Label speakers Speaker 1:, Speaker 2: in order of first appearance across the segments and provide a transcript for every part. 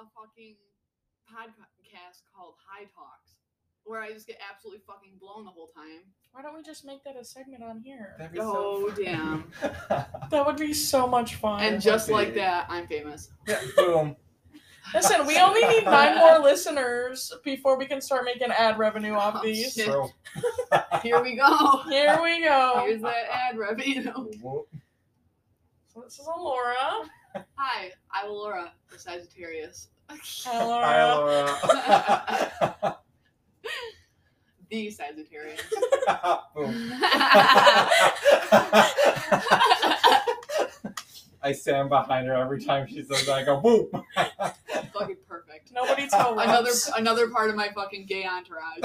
Speaker 1: a fucking podcast called High Talks, where I just get absolutely fucking blown the whole time.
Speaker 2: Why don't we just make that a segment on here?
Speaker 3: That'd be
Speaker 1: Oh
Speaker 3: so
Speaker 1: damn!
Speaker 2: That would be so much fun.
Speaker 1: And
Speaker 3: would
Speaker 1: just like
Speaker 3: be.
Speaker 1: that, I'm famous.
Speaker 3: yeah, boom.
Speaker 2: Listen, we only need nine more listeners before we can start making ad revenue off
Speaker 1: Oh,
Speaker 2: these.
Speaker 1: shit. Here we go.
Speaker 2: Here we go.
Speaker 1: Here's that ad revenue.
Speaker 3: Whoop.
Speaker 2: So this is Alora.
Speaker 1: Hi, I'm Laura, the Sagittarius.
Speaker 3: Hi,
Speaker 2: Alora.
Speaker 3: Laura.
Speaker 1: the Sagittarius.
Speaker 3: I stand behind her every time she says that. I go, boom.
Speaker 1: fucking perfect.
Speaker 2: Nobody tell
Speaker 1: Another
Speaker 2: Robs.
Speaker 1: another part of my fucking gay entourage.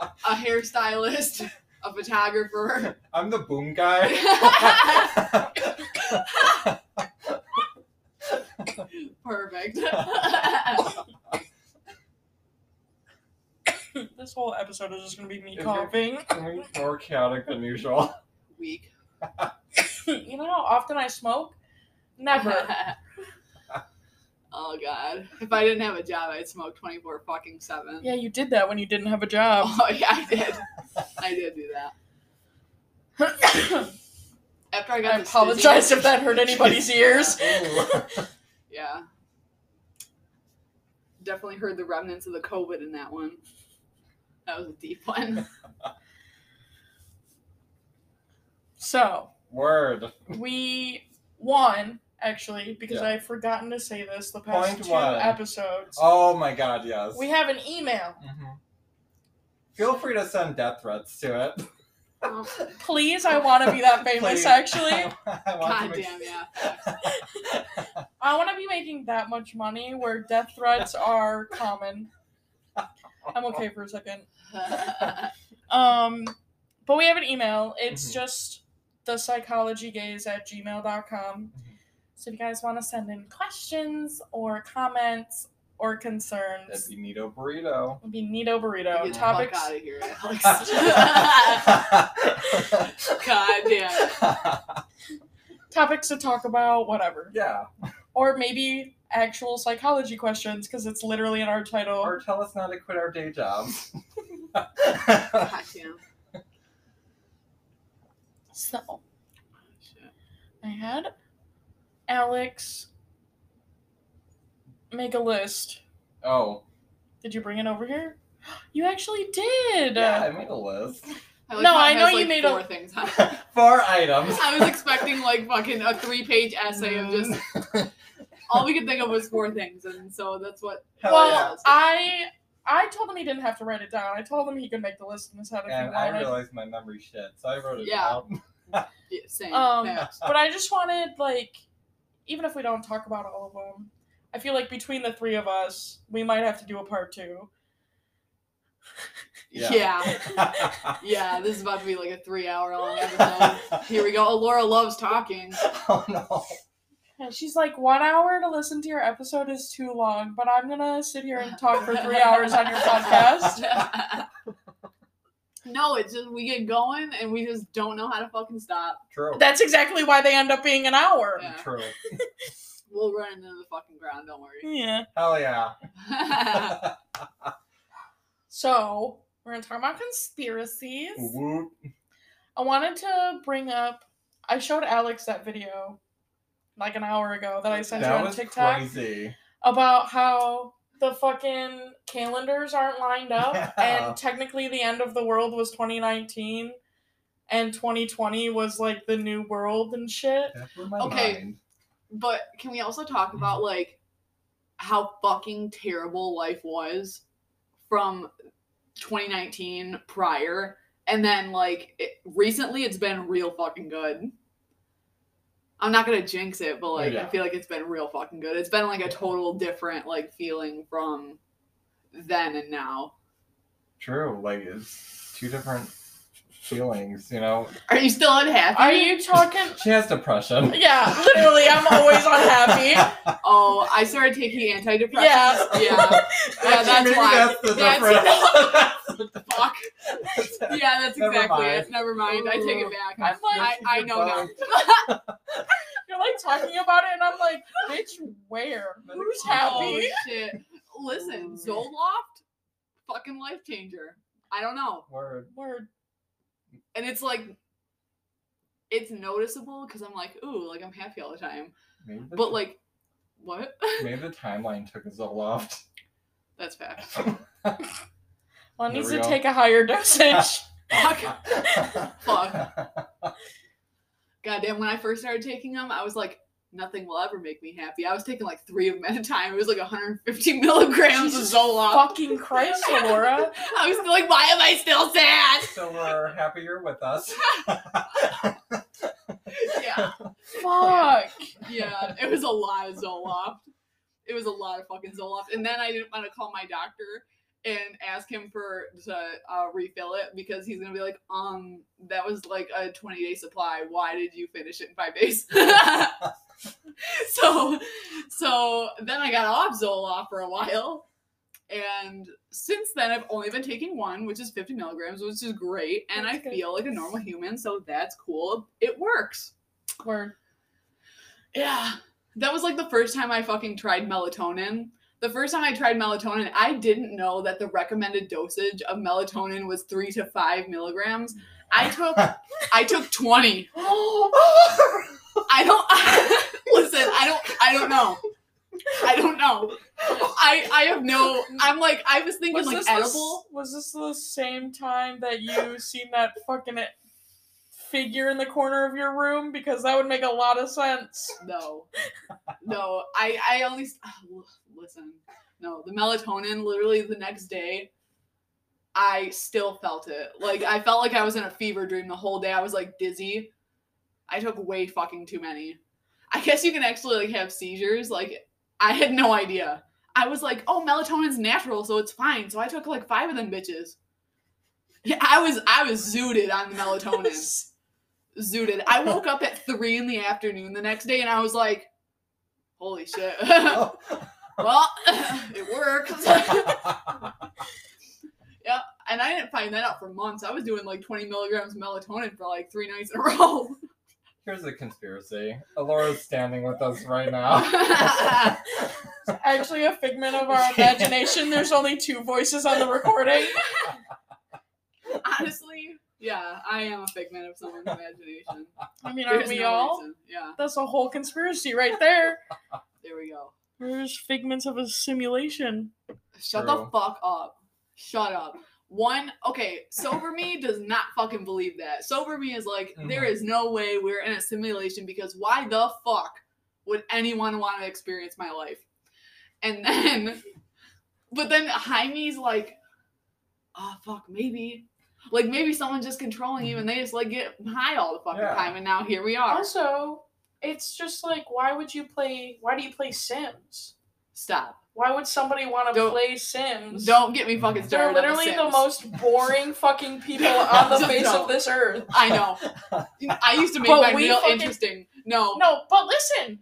Speaker 1: A hairstylist, a photographer.
Speaker 3: I'm the boom guy.
Speaker 1: Perfect.
Speaker 2: this whole episode is just gonna be me
Speaker 3: If you're-
Speaker 2: coughing.
Speaker 3: More chaotic than usual.
Speaker 1: Weak.
Speaker 2: you know how often I smoke? Never.
Speaker 1: Oh god. If I didn't have a job, I'd smoke 24 fucking 7.
Speaker 2: yeah, you did that when you didn't have a job.
Speaker 1: Oh yeah, I did. I did do that. After I got
Speaker 2: I
Speaker 1: the
Speaker 2: apologize
Speaker 1: stitches-
Speaker 2: if that hurt anybody's ears.
Speaker 1: Yeah. Definitely heard the remnants of the COVID in that one. That was a deep one.
Speaker 2: So
Speaker 3: Word.
Speaker 2: we won actually because
Speaker 3: Yeah.
Speaker 2: I've forgotten to say this the past
Speaker 3: Point
Speaker 2: two
Speaker 3: one.
Speaker 2: episodes.
Speaker 3: Oh my god, yes.
Speaker 2: We have an email.
Speaker 3: Mhm. Feel free to send death threats to it.
Speaker 2: Please, I want to be that famous.
Speaker 3: Please.
Speaker 2: Actually,
Speaker 3: I want
Speaker 1: God
Speaker 3: to make-
Speaker 1: damn, yeah.
Speaker 2: I want to be making that much money where death threats are common. I'm okay for a second. Um, but we have an email. It's
Speaker 3: Mhm.
Speaker 2: just the psychologygays at gmail.com. So if you guys want to send in questions or comments or concerns,
Speaker 3: That'd be Nito Burrito.
Speaker 2: it'd be Neato Burrito.
Speaker 1: Get the
Speaker 2: Topics.
Speaker 1: fuck out of here, Alex. God damn.
Speaker 2: topics to talk about, whatever.
Speaker 3: yeah.
Speaker 2: Or maybe actual psychology questions because it's literally in our title.
Speaker 3: Or tell us not to quit our day jobs.
Speaker 1: God damn.
Speaker 2: So
Speaker 1: Shit.
Speaker 2: I had Alex make a list.
Speaker 3: oh.
Speaker 2: Did you bring it over here? You actually did.
Speaker 3: Yeah, I made a list.
Speaker 1: I like
Speaker 2: No, I know
Speaker 1: has,
Speaker 2: you
Speaker 1: like,
Speaker 2: made a-
Speaker 1: four things on it.
Speaker 3: Four items.
Speaker 1: I was expecting like fucking a three page essay of just all we could think of was four things, and so that's what.
Speaker 3: Hell
Speaker 2: well,
Speaker 3: yeah.
Speaker 2: I I told him he didn't have to write it down. I told him he could make the list in his head if
Speaker 3: And
Speaker 2: he
Speaker 3: I realized my memory shit, so I wrote it
Speaker 1: Yeah.
Speaker 3: down.
Speaker 1: Yeah, same.
Speaker 2: Um, but I just wanted like, even if we don't talk about all of them, I feel like between the three of us, we might have to do a part two.
Speaker 1: yeah. yeah, this is about to be like a three hour long episode. Here we go. Laura loves talking.
Speaker 3: oh no.
Speaker 2: And she's like, one hour to listen to your episode is too long, but I'm gonna sit here and talk for three hours on your podcast.
Speaker 1: No, it's just we get going and we just don't know how to fucking stop.
Speaker 3: True.
Speaker 2: That's exactly why they end up being an hour.
Speaker 1: Yeah.
Speaker 3: True.
Speaker 1: We'll run into the fucking ground. Don't worry.
Speaker 2: Yeah.
Speaker 3: Hell yeah.
Speaker 2: So we're gonna talk about conspiracies.
Speaker 3: Whoop.
Speaker 2: I wanted to bring up. I showed Alex that video like an hour ago that I sent you on
Speaker 3: was
Speaker 2: TikTok
Speaker 3: crazy.
Speaker 2: about how the fucking calendars aren't lined up
Speaker 3: Yeah.
Speaker 2: and technically the end of the world was 2019 and 2020 was like the new world and shit.
Speaker 3: That blew my
Speaker 1: Okay.
Speaker 3: mind.
Speaker 1: But can we also talk about mm-hmm. like how fucking terrible life was from 2019 prior, and then like it, recently it's been real fucking good. I'm not gonna jinx it, but like I feel like it's been real fucking good. It's been like a total different like feeling from then and now.
Speaker 3: True. Like it's two different feelings, you know.
Speaker 1: Are you still unhappy?
Speaker 2: Are you talking?
Speaker 3: She has depression.
Speaker 2: Yeah, literally, I'm always unhappy.
Speaker 1: Oh, I started taking antidepressants.
Speaker 2: Yeah.
Speaker 1: yeah. Yeah,
Speaker 3: Actually,
Speaker 1: that's
Speaker 3: maybe
Speaker 1: why.
Speaker 3: That's the
Speaker 1: That's-
Speaker 3: difference.
Speaker 1: Fuck. Yeah, that's
Speaker 3: Never
Speaker 1: exactly
Speaker 3: mind.
Speaker 1: it. Never mind. I take it back.
Speaker 2: I'm like,
Speaker 1: I, I know now.
Speaker 2: you're like talking about it, and I'm like, bitch, where? Who's
Speaker 1: Oh
Speaker 2: happy?
Speaker 1: shit. Listen, Zoloft, fucking life changer. I don't know.
Speaker 3: Word.
Speaker 2: Word.
Speaker 1: And it's like it's noticeable because I'm like, ooh, like I'm happy all the time.
Speaker 3: Maybe the,
Speaker 1: But like what?
Speaker 3: maybe the timeline took a Zoloft.
Speaker 1: That's fact.
Speaker 2: One
Speaker 3: There
Speaker 2: needs to take a higher dosage.
Speaker 1: Fuck. Fuck. Goddamn, when I first started taking them, I was like, nothing will ever make me happy. I was taking like three of them at a time. It was like 150 milligrams
Speaker 2: Jesus
Speaker 1: of Zoloft.
Speaker 2: Fucking Christ, Laura.
Speaker 1: I was like, why am I still sad?
Speaker 3: so we're happy you're with us.
Speaker 1: Yeah.
Speaker 2: Fuck.
Speaker 1: Yeah, it was a lot of Zoloft. It was a lot of fucking Zoloft. And then I didn't want to call my doctor and ask him for to uh, refill it because he's gonna be like, um, that was like a 20 day supply. Why did you finish it in five days? so, so then I got off Zoloft for a while. And since then, I've only been taking one, which is 50 milligrams, which is great. And I
Speaker 2: good.
Speaker 1: feel like a normal human, so that's cool. It works.
Speaker 2: Word.
Speaker 1: Yeah. That was like the first time I fucking tried melatonin. The first time I tried melatonin, I didn't know that the recommended dosage of melatonin was three to five milligrams. I took I took 20. I don't listen, I don't I don't know. I don't know. I I have no I'm like I was thinking
Speaker 2: Was
Speaker 1: like
Speaker 2: this, the,
Speaker 1: edible.
Speaker 2: was this the same time that you seen that fucking uh, figure in the corner of your room? Because that would make a lot of sense.
Speaker 1: No. No. I I only ah, listen. No, the melatonin literally the next day I still felt it. Like I felt like I was in a fever dream the whole day. I was like dizzy. I took way fucking too many. I guess you can actually like have seizures. Like I had no idea. I was like, "Oh, melatonin's natural, so it's fine." So I took like 5 of them bitches. Yeah, I was I was zooted on the melatonin. zooted. I woke up at three in the afternoon the next day and I was like, holy shit. well, it works. yeah. And I didn't find that out for months. I was doing like 20 milligrams of melatonin for like three nights in a row.
Speaker 3: Here's a conspiracy. Alora's standing with us right now.
Speaker 2: Actually, a figment of our imagination. There's only two voices on the recording.
Speaker 1: Honestly, yeah, I am a figment of someone's imagination.
Speaker 2: I mean, aren't
Speaker 1: There's
Speaker 2: we
Speaker 1: no
Speaker 2: all?
Speaker 1: reason. Yeah,
Speaker 2: That's a whole conspiracy right there.
Speaker 1: there we go.
Speaker 2: There's figments of a simulation.
Speaker 1: Shut the
Speaker 3: True.
Speaker 1: fuck up. Shut up. One, okay, sober me does not fucking believe that. Sober me is like, there
Speaker 3: Mhm.
Speaker 1: is no way we're in a simulation because why the fuck would anyone want to experience my life? And then, but then Jaime's like, oh fuck, maybe. Like maybe someone's just controlling you and they just like get high all the fucking
Speaker 3: Yeah.
Speaker 1: time and now here we are.
Speaker 2: Also, it's just like, why would you play? Why do you play Sims?
Speaker 1: Stop.
Speaker 2: Why would somebody want to
Speaker 1: Don't-
Speaker 2: play Sims?
Speaker 1: Don't get me fucking
Speaker 2: They're
Speaker 1: started. on the
Speaker 2: literally the
Speaker 1: Sims.
Speaker 2: most boring fucking people on the face
Speaker 1: No.
Speaker 2: of this earth.
Speaker 1: I know. I used to make
Speaker 2: But
Speaker 1: mine
Speaker 2: we
Speaker 1: real
Speaker 2: fucking-
Speaker 1: interesting. No,
Speaker 2: No, but listen,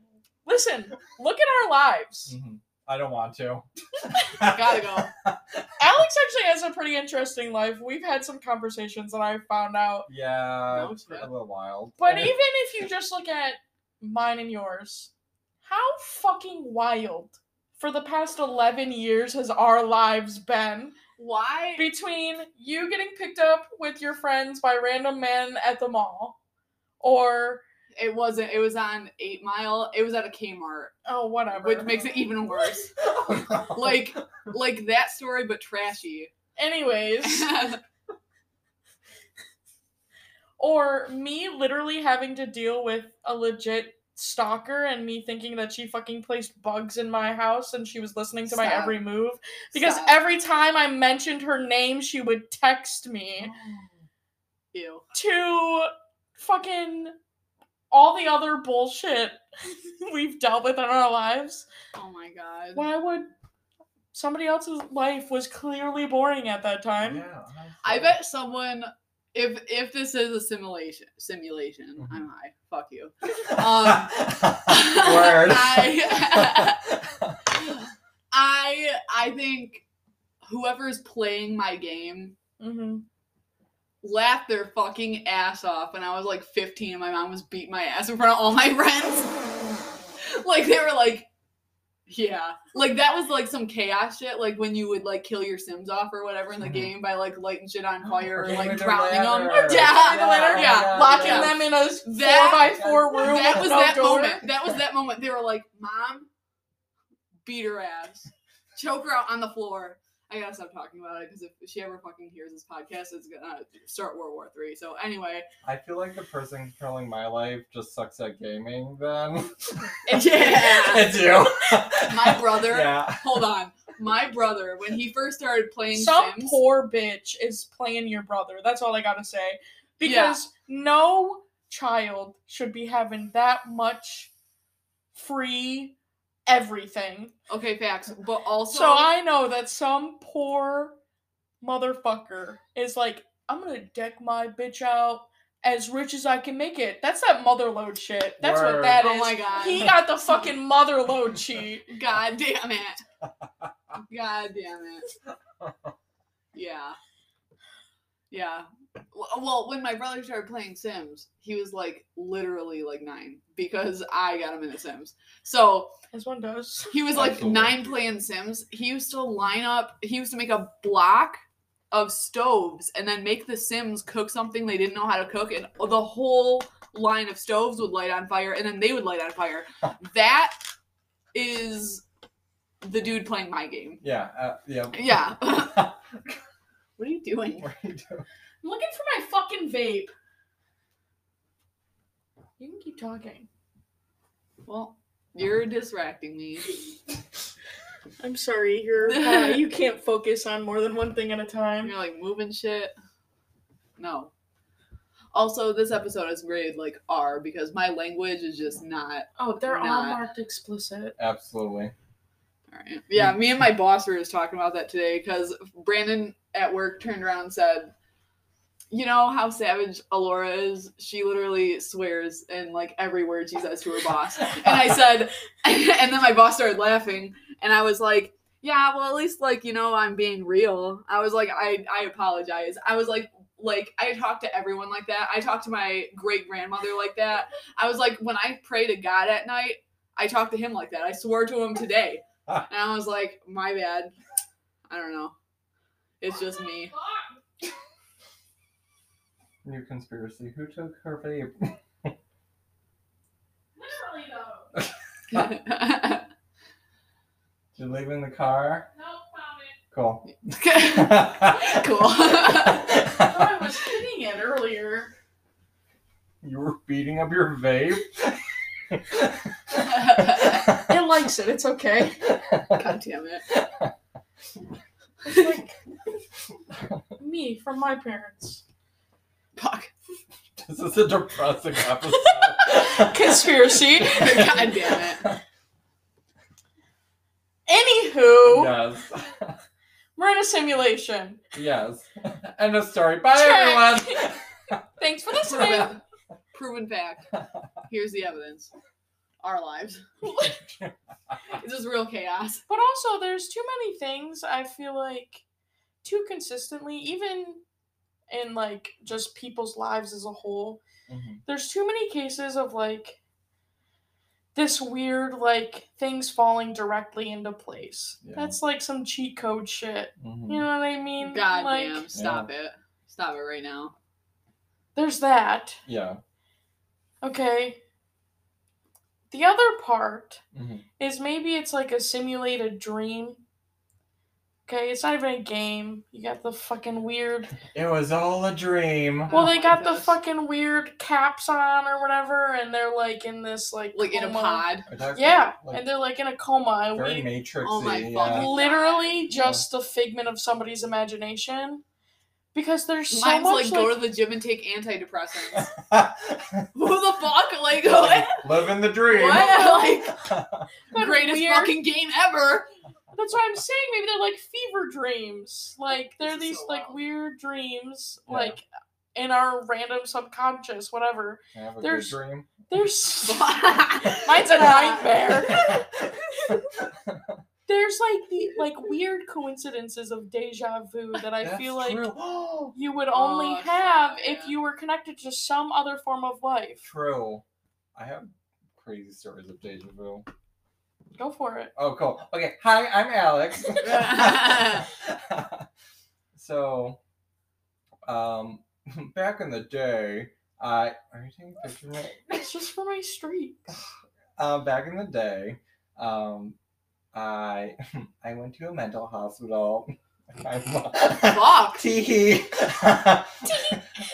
Speaker 2: listen. Look at our lives.
Speaker 3: Mhm. I don't want to.
Speaker 1: Gotta go.
Speaker 2: Alex actually has a pretty interesting life. We've had some conversations that I found out.
Speaker 3: Yeah,
Speaker 1: No
Speaker 3: it's
Speaker 1: shit.
Speaker 3: a little wild.
Speaker 2: But even if you just look at mine and yours, how fucking wild for the past 11 years has our lives been?
Speaker 1: Why?
Speaker 2: Between you getting picked up with your friends by random men at the mall, or,
Speaker 1: It wasn't. It was on Eight Mile. It was at a Kmart,
Speaker 2: oh, whatever.
Speaker 1: which makes it even worse.
Speaker 3: Oh, no.
Speaker 1: Like, like that story, but trashy.
Speaker 2: Anyways, or me literally having to deal with a legit stalker and me thinking that she fucking placed bugs in my house and she was listening to my every move because
Speaker 1: Stop.
Speaker 2: every time I mentioned her name she would text me
Speaker 1: Ew.
Speaker 2: to fucking all the other bullshit we've dealt with in our lives.
Speaker 1: Oh my god.
Speaker 2: Why would somebody else's life was clearly boring at that time?
Speaker 3: Yeah,
Speaker 1: I bet someone. If if this is a simulation, simulation,
Speaker 3: Mhm.
Speaker 1: I'm high. Fuck you.
Speaker 3: Um, Word.
Speaker 1: I- I I think whoever's playing my game
Speaker 2: Mm-hmm.
Speaker 1: laughed their fucking ass off when I was like 15 and my mom was beating my ass in front of all my friends. like they were like yeah. Like that was like some chaos shit like when you would like kill your sims off or whatever in the
Speaker 3: Mhm.
Speaker 1: game by like lighting shit on fire or
Speaker 3: Getting
Speaker 1: like drowning them.
Speaker 3: ladder.
Speaker 1: Yeah.
Speaker 2: Yeah,
Speaker 1: yeah,
Speaker 2: Locking
Speaker 1: yeah.
Speaker 2: them in a
Speaker 1: That-
Speaker 2: four by four room.
Speaker 1: That was that
Speaker 2: door.
Speaker 1: moment. That was that moment. They were like, "Mom, beat her ass, choke her out on the floor." I gotta stop talking about it because if she ever fucking hears this podcast, it's gonna start World War Three. So anyway,
Speaker 3: I feel like the person controlling my life just sucks at gaming. Then
Speaker 1: yeah,
Speaker 3: it's you.
Speaker 1: my brother.
Speaker 3: Yeah.
Speaker 1: Hold on, my brother when he first started playing
Speaker 2: Some
Speaker 1: Sims.
Speaker 2: poor bitch is playing your brother. That's all I gotta say. Because no child should be having that much free everything.
Speaker 1: okay, facts, but also
Speaker 2: So I know that some poor motherfucker is like, I'm gonna deck my bitch out as rich as I can make it. That's that motherlode shit. That's what
Speaker 3: Word.
Speaker 2: that oh is.
Speaker 1: Oh my god.
Speaker 2: He got the fucking motherlode cheat.
Speaker 1: God damn it. God damn it. Yeah. Yeah. W- Well, when my brother started playing Sims, he was like literally like nine because I got him into Sims. So
Speaker 2: As one does.
Speaker 1: he was like nine playing Sims. He used to line up, he used to make a block of stoves and then make the Sims cook something they didn't know how to cook, and the whole line of stoves would light on fire, and then they would light on fire. that is the dude playing my game.
Speaker 3: Yeah. Uh, yeah.
Speaker 1: Yeah. what are you doing?
Speaker 3: What are you doing?
Speaker 2: I'm looking for my fucking vape. You can keep talking.
Speaker 1: Well, you're distracting me.
Speaker 2: I'm sorry, you're uh, you can't focus on more than one thing at a time.
Speaker 1: You're like moving shit. No. Also, this episode is rated like R because my language is just not.
Speaker 2: Oh, they're all marked explicit.
Speaker 3: Absolutely.
Speaker 1: All right. Yeah, me and my boss were just talking about that today because Brandon at work turned around and said, "You know how savage Alora is? She literally swears in like every word she says to her boss." And I said, and then my boss started laughing, and I was like, "Yeah, well, at least like you know I'm being real." I was like, "I I apologize." I was like. Like I talk to everyone like that. I talk to my great grandmother like that. I was like, when I pray to God at night, I talk to him like that. I swore to him today. Ah. And I was like, my bad. I don't know. It's just me.
Speaker 3: New conspiracy. Who took her vape?
Speaker 2: Literally though.
Speaker 3: Did you leave in the car?
Speaker 2: Nope, found it.
Speaker 3: Cool.
Speaker 2: I was hitting it earlier.
Speaker 3: you were beating up your vape?
Speaker 2: It likes it. It's okay.
Speaker 1: God damn it.
Speaker 2: It's like me from my parents.
Speaker 3: This is a depressing episode.
Speaker 2: Conspiracy.
Speaker 1: God damn it.
Speaker 2: Anywho,
Speaker 3: yes.
Speaker 2: we're in a simulation.
Speaker 3: Yes. End of story. Bye,
Speaker 2: Check.
Speaker 3: everyone.
Speaker 2: Thanks for listening.
Speaker 1: Proven, proven fact. Here's the evidence. Our lives. It's just real chaos.
Speaker 2: But also, there's too many things I feel like too consistently, even in like just people's lives as a whole.
Speaker 3: Mhm.
Speaker 2: There's too many cases of like this weird like things falling directly into place.
Speaker 3: Yeah.
Speaker 2: That's like some cheat code shit.
Speaker 3: Mhm.
Speaker 2: You know what I mean?
Speaker 1: God
Speaker 2: like,
Speaker 1: damn. Stop it. Stop it right now.
Speaker 2: There's that.
Speaker 3: Yeah.
Speaker 2: Okay. The other part
Speaker 3: Mhm.
Speaker 2: is maybe it's like a simulated dream. Okay, it's not even a game. You got the fucking weird.
Speaker 3: It was all a dream.
Speaker 2: Well, they
Speaker 1: my
Speaker 2: got the
Speaker 1: gosh.
Speaker 2: fucking weird caps on or whatever, and they're like in this like
Speaker 1: Like in a
Speaker 2: coma.
Speaker 1: pod.
Speaker 3: Are you talking
Speaker 2: Yeah,
Speaker 3: like,
Speaker 2: and they're like in a coma, and
Speaker 3: very
Speaker 2: we
Speaker 3: matrixy.
Speaker 1: Oh my
Speaker 3: yeah.
Speaker 1: fucking-
Speaker 2: literally just a figment of somebody's imagination because there's so
Speaker 1: Mine's
Speaker 2: much
Speaker 1: like, go to the gym and take antidepressants. Who the fuck? Like, what?
Speaker 3: Living the dream.
Speaker 1: What?
Speaker 2: But
Speaker 1: Greatest
Speaker 2: weird-
Speaker 1: fucking game ever.
Speaker 2: That's what I'm saying. Maybe they're like fever dreams. Like they're these
Speaker 1: so
Speaker 2: like
Speaker 1: wild.
Speaker 2: weird dreams,
Speaker 3: Yeah.
Speaker 2: like in our random subconscious, whatever.
Speaker 3: I have a
Speaker 2: There's-
Speaker 3: good dream.
Speaker 2: There's
Speaker 1: Mine's
Speaker 2: a nightmare. there's like the like weird coincidences of deja vu that I
Speaker 3: That's
Speaker 2: feel like
Speaker 3: true.
Speaker 2: you would only
Speaker 1: Oh,
Speaker 2: have if you were connected to some other form of life.
Speaker 3: true. I have crazy stories of deja vu.
Speaker 2: Go for it.
Speaker 3: Oh, cool. Okay. Hi, I'm Alex. so, um, back in the day, I are you taking a picture of me?
Speaker 2: It's just for my streak.
Speaker 3: Um, back in the day, um, I I went to a mental hospital. I'm-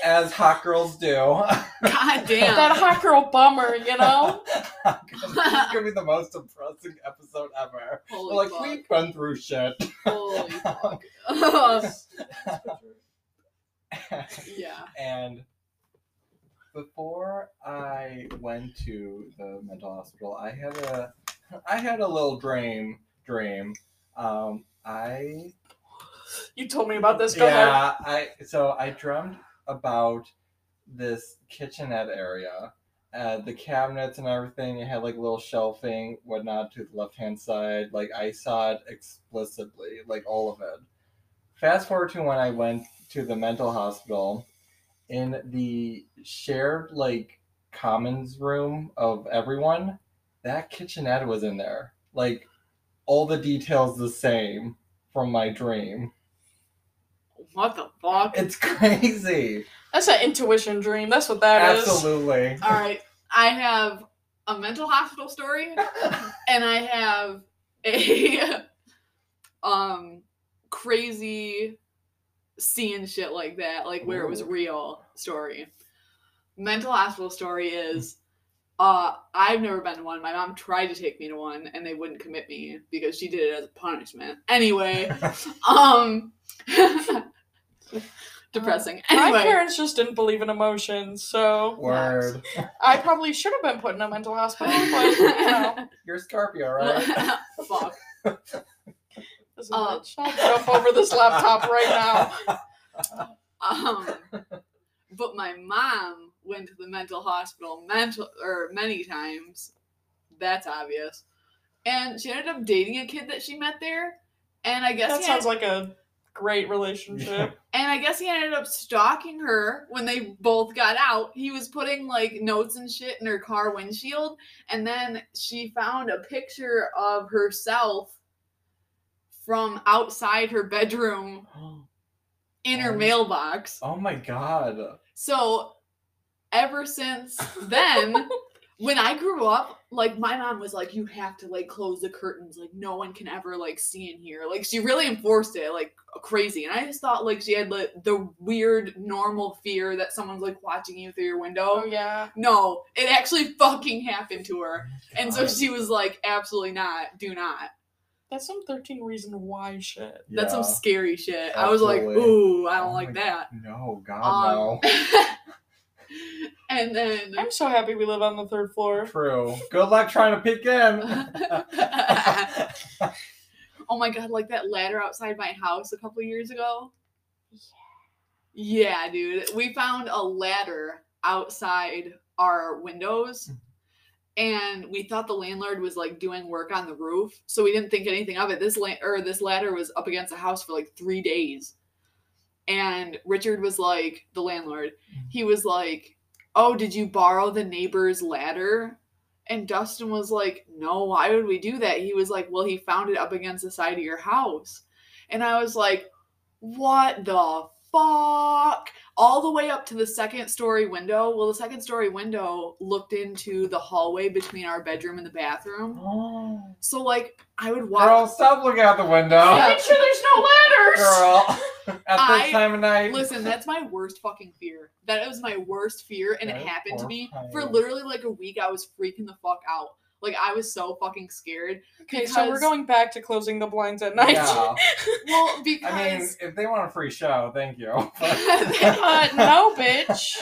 Speaker 3: as hot girls do.
Speaker 1: God damn.
Speaker 2: That hot girl bummer, you know?
Speaker 3: this is gonna be the most depressing episode ever.
Speaker 1: Holy
Speaker 3: like
Speaker 1: fuck.
Speaker 3: we've been through shit.
Speaker 1: Holy fuck. yeah.
Speaker 3: and before I went to the mental hospital, I had a I had a little dream dream. Um, I
Speaker 2: You told me about this. Go ahead.
Speaker 3: yeah, I so I dreamt about this kitchenette area. Uh, the cabinets and everything, it had like little shelving, whatnot to the left hand side. Like I saw it explicitly, like all of it. Fast forward to when I went to the mental hospital, in the shared like commons room of everyone, that kitchenette was in there. Like all the details the same from my dream.
Speaker 1: What the fuck?
Speaker 3: It's crazy.
Speaker 2: That's an intuition dream. That's what that is.
Speaker 3: Absolutely.
Speaker 1: All right. I have a mental hospital story and I have a um crazy seeing shit like that, like where it was real story. Mental hospital story is uh I've never been to one. My mom tried to take me to one and they wouldn't commit me because she did it as a punishment. Anyway, um depressing.
Speaker 2: My
Speaker 1: Anyway,
Speaker 2: parents just didn't believe in emotions, so
Speaker 3: Word.
Speaker 2: I probably should have been put in a mental hospital, but you know,
Speaker 3: You're Scorpio, right?
Speaker 1: fuck.
Speaker 2: listen,
Speaker 1: Uh.
Speaker 2: bitch, I'll jump over this laptop right now.
Speaker 1: Um, but my mom went to the mental hospital mental or many times. That's obvious. And she ended up dating a kid that she met there. And I guess
Speaker 2: That sounds
Speaker 1: had-
Speaker 2: like a great relationship.
Speaker 1: and I guess he ended up stalking her when they both got out. He was putting like notes and shit in her car windshield, and then she found a picture of herself from outside her bedroom in her
Speaker 3: Oh.
Speaker 1: mailbox.
Speaker 3: oh my god.
Speaker 1: So ever since then, when I grew up, like my mom was like, you have to like close the curtains, like no one can ever like see in here. Like she really enforced it, like crazy. And I just thought like she had like the weird normal fear that someone's like watching you through your
Speaker 2: Oh
Speaker 1: window.
Speaker 2: yeah.
Speaker 1: No, it actually fucking happened to her. And so she was like, absolutely not, do not.
Speaker 2: That's some 13 reason why shit.
Speaker 1: That's some scary shit. I was like, ooh, I don't
Speaker 3: Oh
Speaker 1: like
Speaker 3: my-
Speaker 1: that.
Speaker 3: No, God,
Speaker 1: Um,
Speaker 3: no.
Speaker 1: and then
Speaker 2: I'm so happy we live on the third floor.
Speaker 3: True. Good luck trying to peek in.
Speaker 1: oh my god, like that ladder outside my house a couple years ago. Yeah, yeah, dude. We found a ladder outside our windows mm. and we thought the landlord was like doing work on the roof, so we didn't think anything of it. This la- or this ladder was up against the house for like 3 days. And Richard was like the landlord. Mm. He was like, "Oh, did you borrow the neighbor's ladder?" And Dustin was like, No, why would we do that? He was like, Well, he found it up against the side of your house. And I was like, What the fuck? All the way up to the second story window. Well, the second story window looked into the hallway between our bedroom and the bathroom.
Speaker 3: Oh.
Speaker 1: So, like, I would walk.
Speaker 3: Girl, stop looking out the window.
Speaker 2: Make sure there's no ladders.
Speaker 3: Girl. At this
Speaker 1: I-
Speaker 3: time of night.
Speaker 1: Listen, that's my worst fucking fear. That was my worst fear, and it
Speaker 3: That's
Speaker 1: happened to me for
Speaker 3: horrifying.
Speaker 1: literally like a week. I was freaking the fuck out. Like I was so fucking scared.
Speaker 2: Okay, so we're
Speaker 1: because-
Speaker 2: going back to closing the blinds at night.
Speaker 3: Yeah.
Speaker 1: Well, because
Speaker 3: I mean, if they want a free show, thank you.
Speaker 2: uh, no, bitch.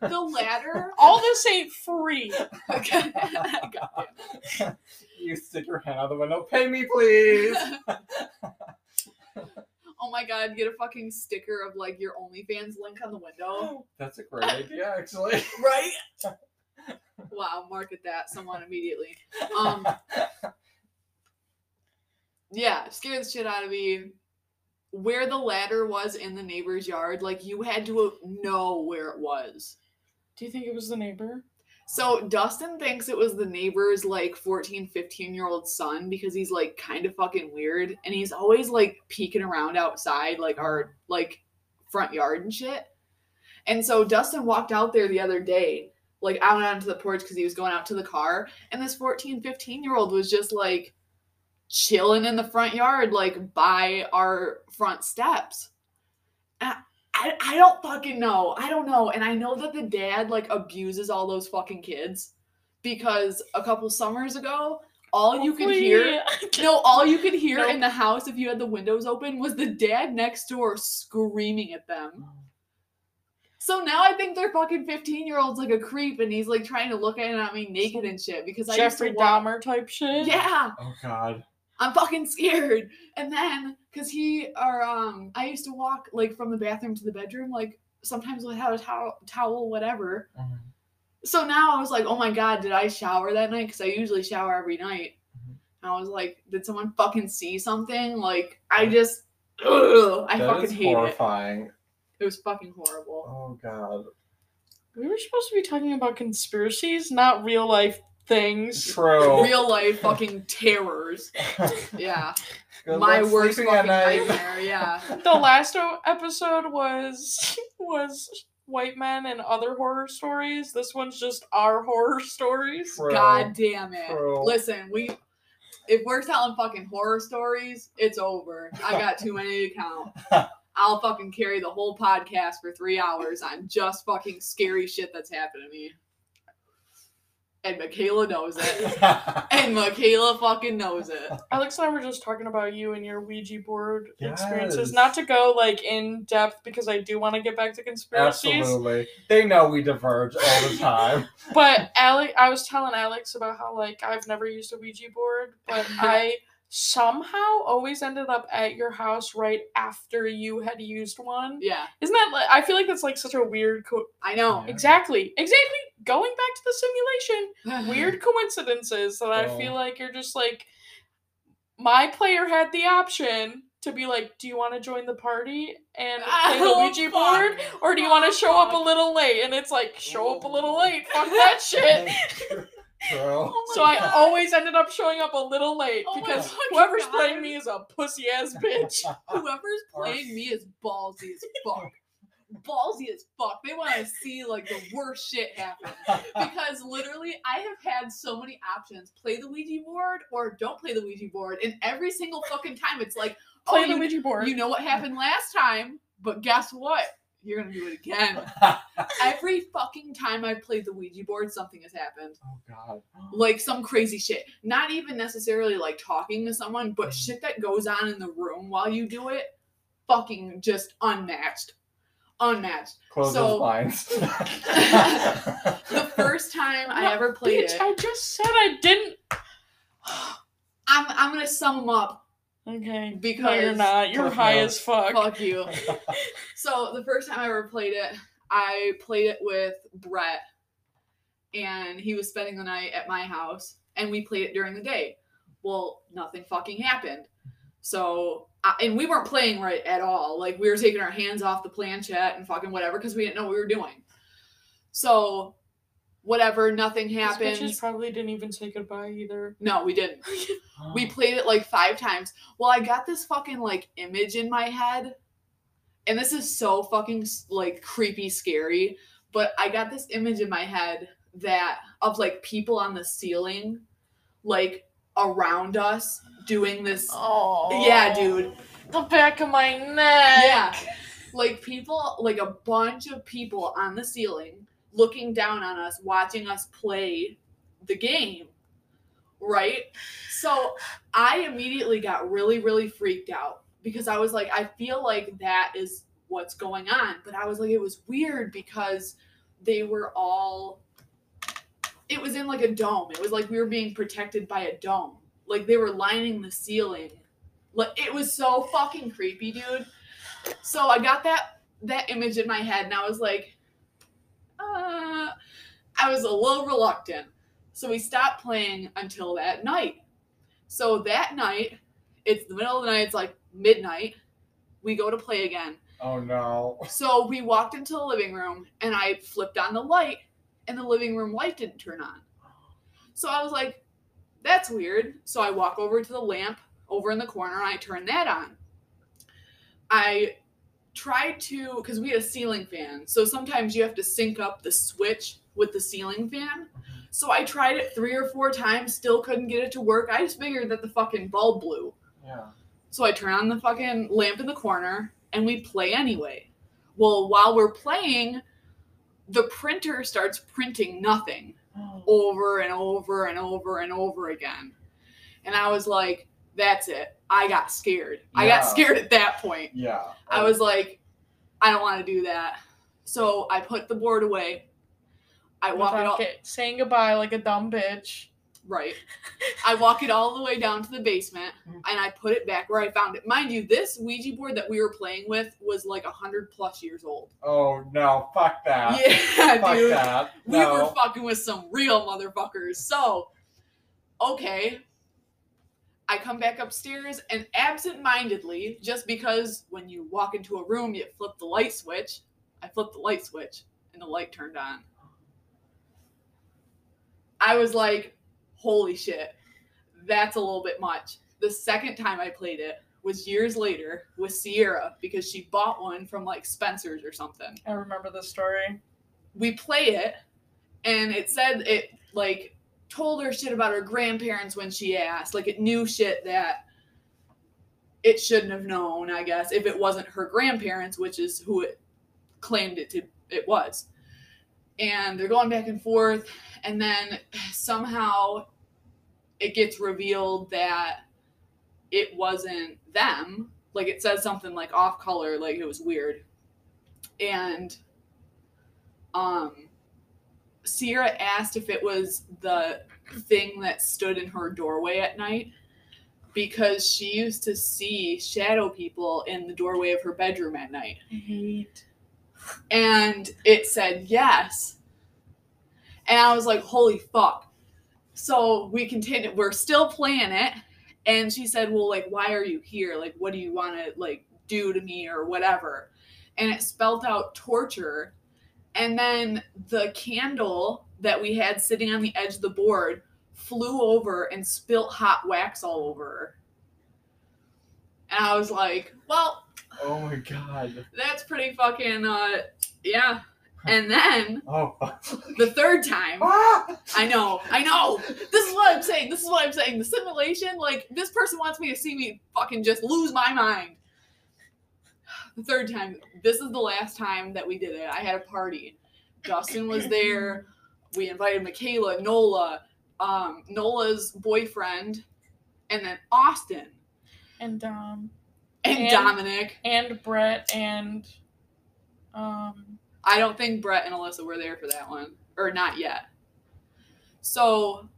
Speaker 1: the ladder.
Speaker 2: All this ain't free.
Speaker 1: Goddamn.
Speaker 3: you stick your hand out the window. Pay me, please.
Speaker 1: Oh my god, get a fucking sticker of like your OnlyFans link on the window.
Speaker 3: That's a great idea, actually.
Speaker 1: Right? wow, market that someone immediately. Um yeah, scared the shit out of me. Where the ladder was in the neighbor's yard, like you had to know where it was.
Speaker 2: Do you think it was the neighbor?
Speaker 1: So Dustin thinks it was the neighbor's like 14, 15 year old son because he's like kind of fucking weird and he's always like peeking around outside like our like front yard and shit. And so Dustin walked out there the other day, like out onto the porch because he was going out to the car and this 14, 15 year old was just like chilling in the front yard like by our front steps. And I, I don't fucking know. I don't know. And I know that the dad like abuses all those fucking kids because a couple summers ago, all you could hear no, all you could hear
Speaker 2: Nope.
Speaker 1: in the house if you had the windows open was the dad next door screaming at them. Oh. So now I think their fucking 15 year old's like a creep and he's like trying to look at at me naked and shit because I
Speaker 2: Jeffrey Dahmer type shit.
Speaker 1: Yeah,
Speaker 3: Oh God.
Speaker 1: I'm fucking scared. And then, cause he or um, I used to walk like from the bathroom to the bedroom, like sometimes without a towel, towel, whatever.
Speaker 3: Mhm.
Speaker 1: So now I was like, oh my god, did I shower that night? Cause I usually shower every night.
Speaker 3: Mhm.
Speaker 1: And I was like, did someone fucking see something? Like, I just, ugh, I
Speaker 3: That
Speaker 1: fucking
Speaker 3: is
Speaker 1: hate it.
Speaker 3: horrifying.
Speaker 1: It was fucking horrible.
Speaker 3: Oh God.
Speaker 2: We were supposed to be talking about conspiracies, not real life things.
Speaker 3: True.
Speaker 1: Real life fucking terrors. Yeah,
Speaker 3: Good
Speaker 1: my worst fucking nightmare. Yeah.
Speaker 2: The last o- episode was was white men and other horror stories. This one's just our horror stories.
Speaker 3: True.
Speaker 1: God damn it.
Speaker 3: True.
Speaker 1: Listen, we if we're telling fucking horror stories, it's over. I got too many to count. I'll fucking carry the whole podcast for three hours on just fucking scary shit that's happened to me. And Michaela knows it. And Michaela fucking knows it.
Speaker 2: Alex and I were just talking about you and your Ouija board experiences. Not to go like in depth because I do want to get back to conspiracies.
Speaker 3: Absolutely. They know we diverge all the time.
Speaker 2: But Alex, I was telling Alex about how like I've never used a Ouija board, but I somehow always ended up at your house right after you had used one.
Speaker 1: Yeah,
Speaker 2: Isn't that? Like, I feel like that's like such a weird. Co-
Speaker 1: I know.
Speaker 3: Yeah.
Speaker 2: exactly, exactly. Going back to the simulation, weird coincidences that I
Speaker 3: Oh.
Speaker 2: feel like you're just like. My player had the option to be like, "Do you want to join the party and oh, play the
Speaker 1: Oh,
Speaker 2: Ouija
Speaker 1: fuck.
Speaker 2: board, or do you want to oh, show up a little late?" And it's like, "Show up a little late. Fuck that shit."
Speaker 3: True.
Speaker 1: Oh my
Speaker 2: So I
Speaker 1: God.
Speaker 2: always ended up showing up a little late
Speaker 1: Oh
Speaker 2: because whoever's
Speaker 1: God.
Speaker 2: playing me is a pussy ass bitch.
Speaker 1: Whoever's playing me is ballsy as fuck. Ballsy as fuck. They want to see like the worst shit happen. Because literally, I have had so many options: play the Ouija board or don't play the Ouija board. And every single fucking time, it's like,
Speaker 2: Play
Speaker 1: oh,
Speaker 2: the
Speaker 1: you,
Speaker 2: Ouija board.
Speaker 1: you know what happened last time, but guess what? You're gonna do it again. Every fucking time I've played the Ouija board, something has happened.
Speaker 3: oh God.
Speaker 1: Like some crazy shit. Not even necessarily like talking to someone, but mm. shit that goes on in the room while you do it. Fucking just unmatched. Unmatched.
Speaker 3: Close
Speaker 1: So-
Speaker 3: those blinds.
Speaker 1: The first time I ever played
Speaker 2: bitch,
Speaker 1: it,
Speaker 2: I just said I didn't.
Speaker 1: I'm, I'm gonna sum them up.
Speaker 2: Okay. no,
Speaker 1: Because-
Speaker 2: you're not. You're high
Speaker 3: notes.
Speaker 2: as fuck.
Speaker 1: Fuck you. So the first time I ever played it, I played it with Brett, and he was spending the night at my house, and we played it during the day. Well, nothing fucking happened. So, I, and we weren't playing right at all. Like we were taking our hands off the planchette and fucking whatever because we didn't know what we were doing. So, whatever, nothing happened.
Speaker 2: bitches probably didn't even say goodbye either.
Speaker 1: No, we didn't. We played it like five times. Well, I got this fucking like image in my head, and this is so fucking like creepy, scary. But I got this image in my head that of like people on the ceiling, like around us doing this.
Speaker 2: Oh.
Speaker 1: Yeah, dude.
Speaker 2: The back of my neck.
Speaker 1: Yeah, like people, like a bunch of people on the ceiling looking down on us, watching us play the game. Right? So I immediately got really, really freaked out because I was like, I feel like that is what's going on. But I was like, it was weird because they were all, it was in like a dome. It was like we were being protected by a dome. Like they were lining the ceiling. Like it was so fucking creepy, dude. So I got that that image in my head and I was like, uh, I was a little reluctant. So we stopped playing until that night. So that night, It's the middle of the night. It's like midnight. We go to play again.
Speaker 3: Oh no.
Speaker 1: So we walked into the living room and I flipped on the light and the living room light didn't turn on. So I was like, that's weird. So I walk over to the lamp over in the corner and I turn that on. I tried to, because we had a ceiling fan. So sometimes you have to sync up the switch with the ceiling fan. So I tried it three or four times, still couldn't get it to work. I just figured that the fucking bulb blew.
Speaker 3: Yeah.
Speaker 1: So I turn on the fucking lamp in the corner and we play anyway. Well, while we're playing, the printer starts printing nothing oh. over and over and over and over again. And I was like, that's it. I got scared. I got scared at that point.
Speaker 3: Yeah.
Speaker 1: I was like, I don't want to do that. So I put the board away. I walk it all
Speaker 2: get- saying goodbye like a dumb bitch.
Speaker 1: right. I walk it all the way down to the basement mm-hmm. and I put it back where I found it. Mind you, this Ouija board that we were playing with was like a hundred plus years old.
Speaker 3: Oh no! Fuck that.
Speaker 1: Yeah,
Speaker 3: Fuck
Speaker 1: dude.
Speaker 3: that.
Speaker 1: We were fucking with some real motherfuckers. So, okay. I come back upstairs and absent-mindedly, just because when you walk into a room you flip the light switch, I flipped the light switch and the light turned on. I was like, holy shit, that's a little bit much. The second time I played it was years later with Sierra because she bought one from like Spencer's or something
Speaker 2: I remember this story.
Speaker 1: we play it and it said it like told her shit about her grandparents when she asked. Like it knew shit that it shouldn't have known i guess if it wasn't her grandparents which is who it claimed it to it was. And they're going back and forth and then somehow it gets revealed that it wasn't them. Like it says something like off color like it was weird. And um Sierra asked if it was the thing that stood in her doorway at night because she used to see shadow people in the doorway of her bedroom at night.
Speaker 2: I hate.
Speaker 1: And it said yes. And I was like, holy fuck. So we continued, we're still playing it. And she said, well, like, why are you here? Like, what do you want to, like, do to me or whatever? And it spelled out torture. And then the candle that we had sitting on the edge of the board flew over and spilt hot wax all over her. And I was like, well,
Speaker 3: Oh my god.
Speaker 1: that's pretty fucking, uh, yeah. And then
Speaker 3: Oh.
Speaker 1: the third time,
Speaker 3: Ah!
Speaker 1: I know, I know. This is what I'm saying. This is what I'm saying. The simulation, like, this person wants me to see me fucking just lose my mind. The third time, this is the last time that we did it. I had a party. Justin was there. We invited Michaela, Nola, um, Nola's boyfriend, and then Austin
Speaker 2: And um
Speaker 1: and,
Speaker 2: And-
Speaker 1: Dominic.
Speaker 2: and Brett and um
Speaker 1: I don't think Brett and Alyssa were there for that one, or not yet. So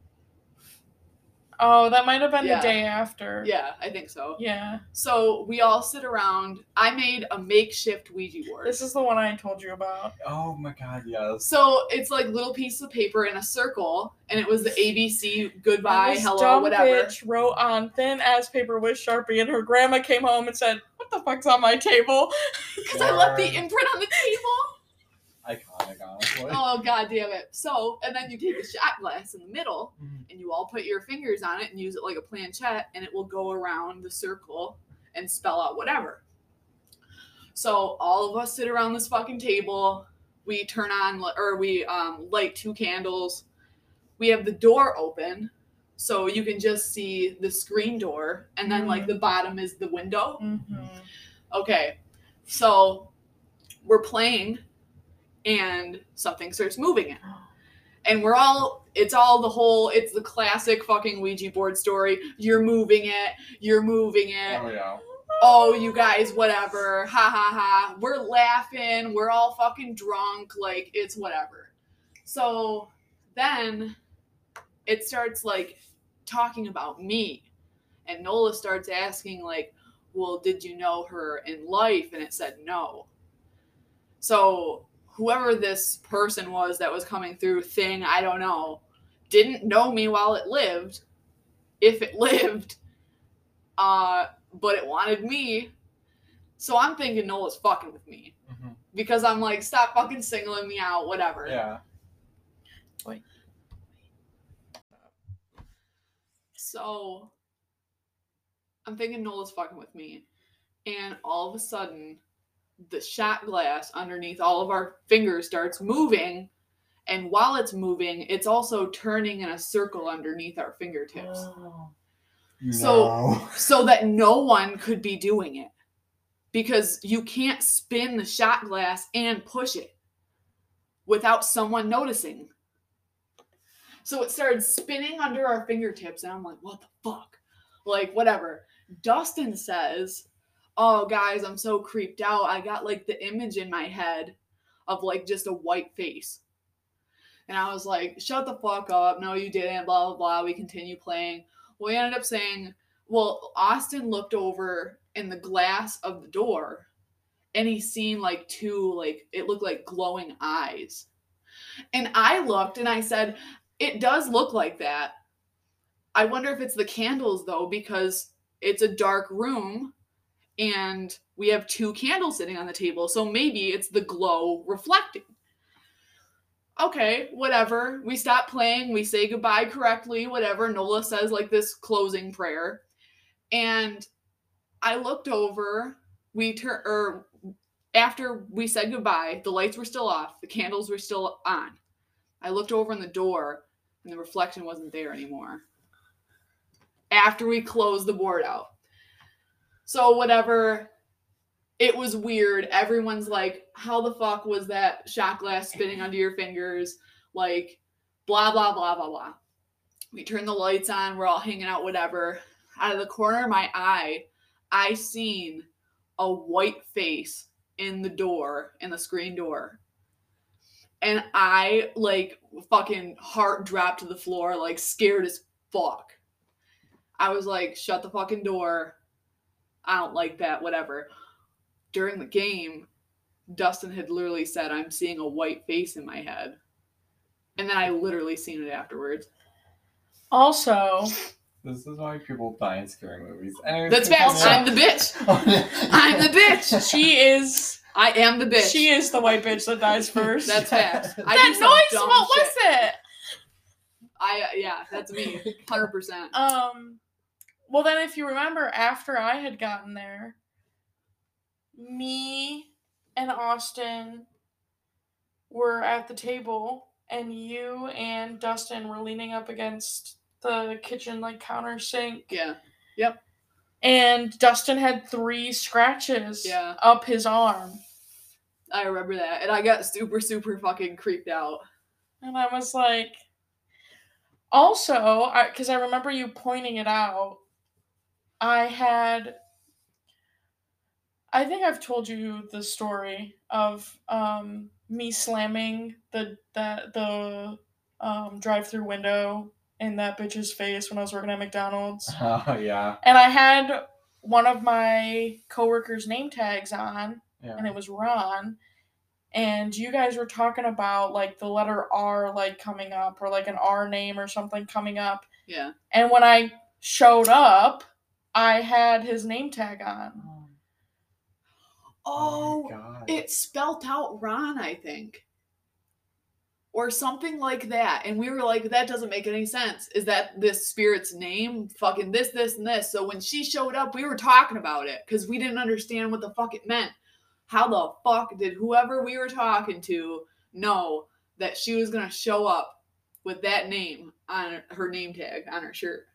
Speaker 2: oh that might have been
Speaker 1: Yeah.
Speaker 2: the day after.
Speaker 1: yeah, I think so.
Speaker 2: Yeah.
Speaker 1: So we all sit around. I made a makeshift Ouija board.
Speaker 2: This is the one I told you about.
Speaker 3: Oh my god, yes.
Speaker 1: so it's like little piece of paper in a circle, and it was the ABC goodbye,
Speaker 2: this
Speaker 1: hello,
Speaker 2: dumb
Speaker 1: whatever.
Speaker 2: bitch wrote on thin ass paper with Sharpie, and her grandma came home and said, "What the fuck's on my table?"
Speaker 1: Because I left the imprint on the table.
Speaker 3: Iconic, honestly.
Speaker 1: Oh god damn it! So and then you take a shot glass in the middle,
Speaker 3: Mhm.
Speaker 1: and you all put your fingers on it and use it like a planchette, and it will go around the circle and spell out whatever. So all of us sit around this fucking table. We turn on or we um, light two candles. We have the door open, so you can just see the screen door, and then like the bottom is the window.
Speaker 2: Mm-hmm.
Speaker 1: Okay, so we're playing, and something starts moving it. And we're all, it's all the whole, it's the classic fucking Ouija board story. You're moving it, you're moving it.
Speaker 3: Oh yeah.
Speaker 1: Oh, you guys, whatever. Ha ha ha. We're laughing, we're all fucking drunk, like, it's whatever. So then it starts like talking about me. And Nola starts asking, like, well, did you know her in life? And it said no. So whoever this person was that was coming through thing, I don't know, didn't know me while it lived. If it lived, Uh, but it wanted me. So I'm thinking Nola's fucking with me.
Speaker 3: Mhm.
Speaker 1: Because I'm like, stop fucking singling me out, whatever.
Speaker 3: Yeah. Wait.
Speaker 1: So I'm thinking Nola's fucking with me. And all of a sudden, the shot glass underneath all of our fingers starts moving. And while it's moving, it's also turning in a circle underneath our fingertips. So-
Speaker 3: No.
Speaker 1: so that no one could be doing it because you can't spin the shot glass and push it without someone noticing. So it started spinning under our fingertips, and I'm like, what the fuck? Like, whatever. Dustin says, Oh, guys, I'm so creeped out. I got like the image in my head of like just a white face. And I was like, Shut the fuck up. No, you didn't. Blah, blah, blah. We continue playing. We ended up saying, well, Austin looked over in the glass of the door and he seen like two, like, it looked like glowing eyes. And I looked and I said, it does look like that. I wonder if it's the candles though, because it's a dark room and we have two candles sitting on the table. So maybe it's the glow reflecting. Okay, whatever. We stop playing. We say goodbye correctly. Whatever. Nola says like this closing prayer, and I looked over. We turn or er, after we said goodbye, the lights were still off. The candles were still on. I looked over in the door, and the reflection wasn't there anymore. After we closed the board out. So whatever it was weird. Everyone's like, how the fuck was that shot glass spinning under your fingers? Like, blah, blah, blah, blah, blah. We turn the lights on. We're all hanging out, whatever. Out of the corner of my eye, I seen a white face in the door, in the screen door. And I, like, fucking heart dropped to the floor, like, scared as fuck. I was like, shut the fucking door. I don't like that, whatever during the game, Dustin had literally said, I'm seeing a white face in my head. And then I literally seen it afterwards.
Speaker 2: Also,
Speaker 3: This is why people die in scary movies. Anyways,
Speaker 1: That's facts. I'm the bitch. I'm the bitch.
Speaker 2: she is
Speaker 1: I am the bitch.
Speaker 2: she is the white bitch that dies first.
Speaker 1: That's facts. I do
Speaker 2: that noise.
Speaker 1: dumb
Speaker 2: What was it?
Speaker 1: I yeah, that's me. Hundred percent.
Speaker 2: Um, well, then, if you remember, after I had gotten there, me and Austin were at the table, and you and Dustin were leaning up against the kitchen like counter sink,
Speaker 1: Yeah. Yep.
Speaker 2: And Dustin had three scratches
Speaker 1: Yeah.
Speaker 2: up his arm,
Speaker 1: I remember that. And I got super, super fucking creeped out.
Speaker 2: and I was like. Also, because I remember you pointing it out, I had I think I've told you the story of um, me slamming the that the um, drive-through window in that bitch's face when I was working at McDonald's,
Speaker 3: Oh yeah.
Speaker 2: and I had one of my coworkers' name tags on,
Speaker 3: Yeah.
Speaker 2: and it was Ron. And you guys were talking about like the letter R like coming up, or like an R name or something coming up.
Speaker 1: Yeah.
Speaker 2: And when I showed up, I had his name tag on.
Speaker 1: Oh, oh
Speaker 3: my oh, God.
Speaker 1: it spelt out Ron, I think. Or something like that. And we were like, that doesn't make any sense. Is that this spirit's name? Fucking this, this, and this. So when she showed up, we were talking about it because we didn't understand what the fuck it meant. How the fuck did whoever we were talking to know that she was going to show up with that name on her name tag on her shirt?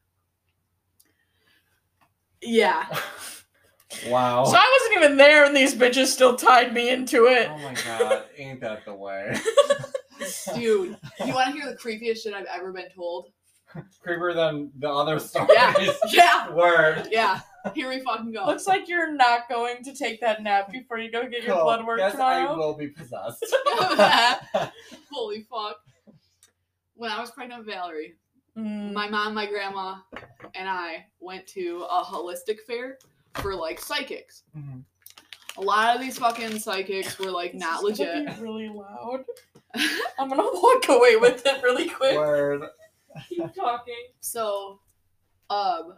Speaker 1: Yeah.
Speaker 3: wow.
Speaker 2: So I wasn't even there, and these bitches still tied me into it.
Speaker 3: oh my god, ain't that the way?
Speaker 1: Dude, you want to hear the creepiest shit I've ever been told?
Speaker 3: Creeper than the other stories.
Speaker 1: Yeah. Yeah.
Speaker 3: Word.
Speaker 1: Yeah, here we fucking go.
Speaker 2: Looks like you're not going to take that nap before you go get your
Speaker 3: Cool.
Speaker 2: blood work
Speaker 3: Yes,
Speaker 2: tomorrow.
Speaker 3: I will be possessed.
Speaker 1: Holy fuck. When I was pregnant with Valerie,
Speaker 2: Mm.
Speaker 1: my mom, my grandma, and I went to a holistic fair for like psychics.
Speaker 3: Mhm.
Speaker 1: A lot of these fucking psychics were like
Speaker 2: This
Speaker 1: not
Speaker 2: is gonna
Speaker 1: legit.
Speaker 2: be really loud. I'm gonna walk away with it really quick.
Speaker 3: Word.
Speaker 2: Keep talking.
Speaker 1: So, um,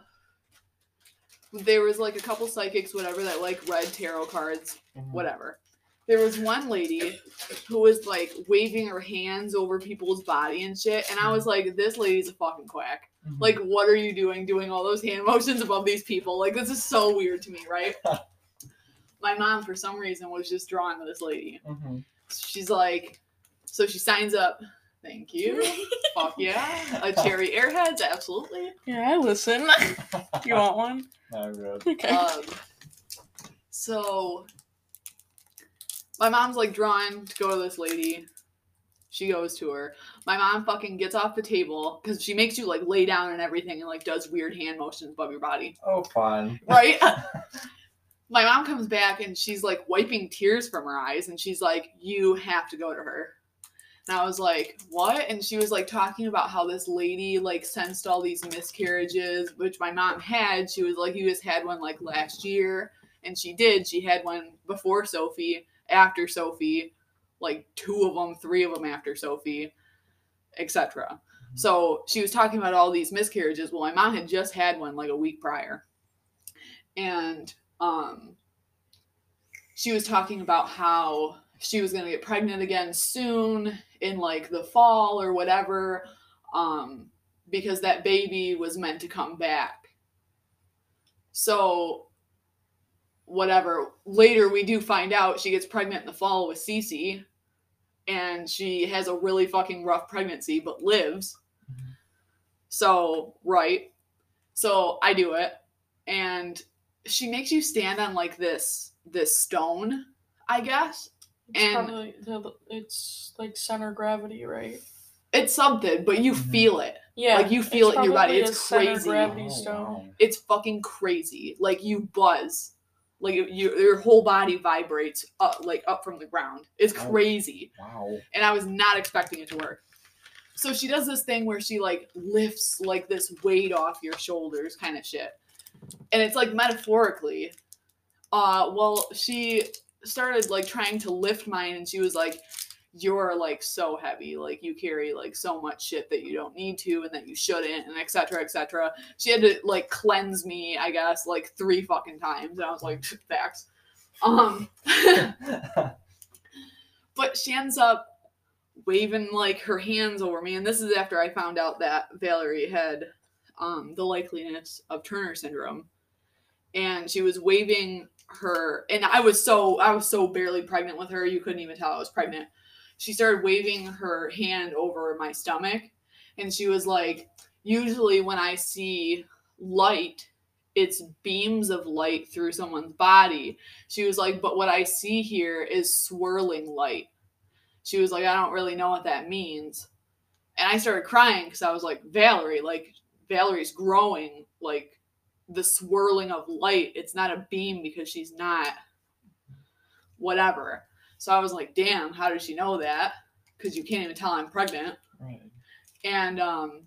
Speaker 1: there was like a couple psychics, whatever, that like read tarot cards,
Speaker 3: Mhm.
Speaker 1: whatever. There was one lady who was like waving her hands over people's body and shit, and I was like, this lady's a fucking quack.
Speaker 3: Mhm.
Speaker 1: Like, what are you doing doing all those hand motions above these people? Like, this is so weird to me, right? My mom, for some reason, was just drawn to this lady.
Speaker 3: Mhm.
Speaker 1: She's like, so she signs up. Thank you. Fuck yeah. A cherry airheads, absolutely.
Speaker 2: Yeah, I listen. you want one?
Speaker 3: Not good.
Speaker 2: Okay.
Speaker 1: Um, so my mom's like drawn to go to this lady. She goes to her. My mom fucking gets off the table because she makes you like lay down and everything and like does weird hand motions above your body.
Speaker 3: Oh, fun.
Speaker 1: Right? my mom comes back and she's like wiping tears from her eyes and she's like, You have to go to her. And I was like, What? And she was like talking about how this lady like sensed all these miscarriages, which my mom had. She was like, You just had one like last year. And she did. She had one before Sophie, after Sophie, like two of them, three of them after Sophie, etc. So she was talking about all these miscarriages. Well, my mom had just had one like a week prior. And um she was talking about how she was going to get pregnant again soon in like the fall or whatever um because that baby was meant to come back. So whatever later we do find out she gets pregnant in the fall with Cece and she has a really fucking rough pregnancy but lives.
Speaker 3: Mhm.
Speaker 1: So, right. So I do it and she makes you stand on like this this stone, I guess.
Speaker 2: It's
Speaker 1: and-
Speaker 2: probably the, it's like center gravity, right?
Speaker 1: It's something, but you
Speaker 3: Mhm.
Speaker 1: feel it.
Speaker 2: Yeah.
Speaker 1: Like, you feel it in your body. It's
Speaker 2: a center
Speaker 1: crazy.
Speaker 2: Gravity
Speaker 3: Oh,
Speaker 2: stone.
Speaker 1: It's fucking crazy. Like you buzz. Like you, your whole body vibrates up, like up from the ground. It's
Speaker 3: Oh.
Speaker 1: crazy.
Speaker 3: Wow.
Speaker 1: and I was not expecting it to work. So she does this thing where she like lifts like this weight off your shoulders kind of shit. And it's like metaphorically. Uh well, she started like trying to lift mine and she was like you're like so heavy like you carry like so much shit that you don't need to and that you shouldn't and etc etc she had to like cleanse me i guess like three fucking times and i was like facts. Um but she ends up waving like her hands over me and this is after i found out that valerie had um, the likeliness of turner syndrome. And she was waving her and i was so i was so barely pregnant with her you couldn't even tell i was pregnant she started waving her hand over my stomach and she was like usually when i see light it's beams of light through someone's body. She was like but what i see here is swirling light. She was like i don't really know what that means. And i started crying because i was like valerie like valerie's growing like the swirling of light. It's not a beam because she's not whatever so i was like damn how did she know that? Because you can't even tell i'm pregnant.
Speaker 3: Right.
Speaker 1: and um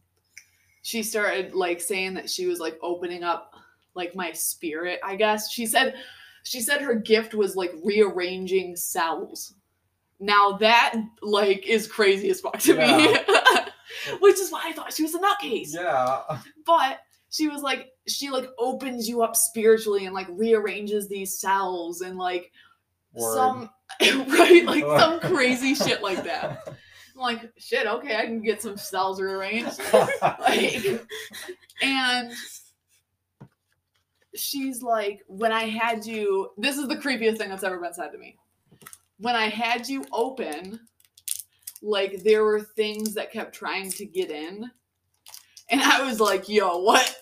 Speaker 1: she started like saying that she was like opening up like my spirit i guess. She said she said her gift was like rearranging cells. Now that like is crazy as fuck to me. Which is why i thought she was a nutcase.
Speaker 3: Yeah.
Speaker 1: but she was like she like opens you up spiritually and like rearranges these cells and like
Speaker 3: Word.
Speaker 1: some right like some crazy shit like that. I'm like shit okay i can get some cells rearranged like and she's like when i had you this is the creepiest thing that's ever been said to me. When i had you open like there were things that kept trying to get in. And i was like yo what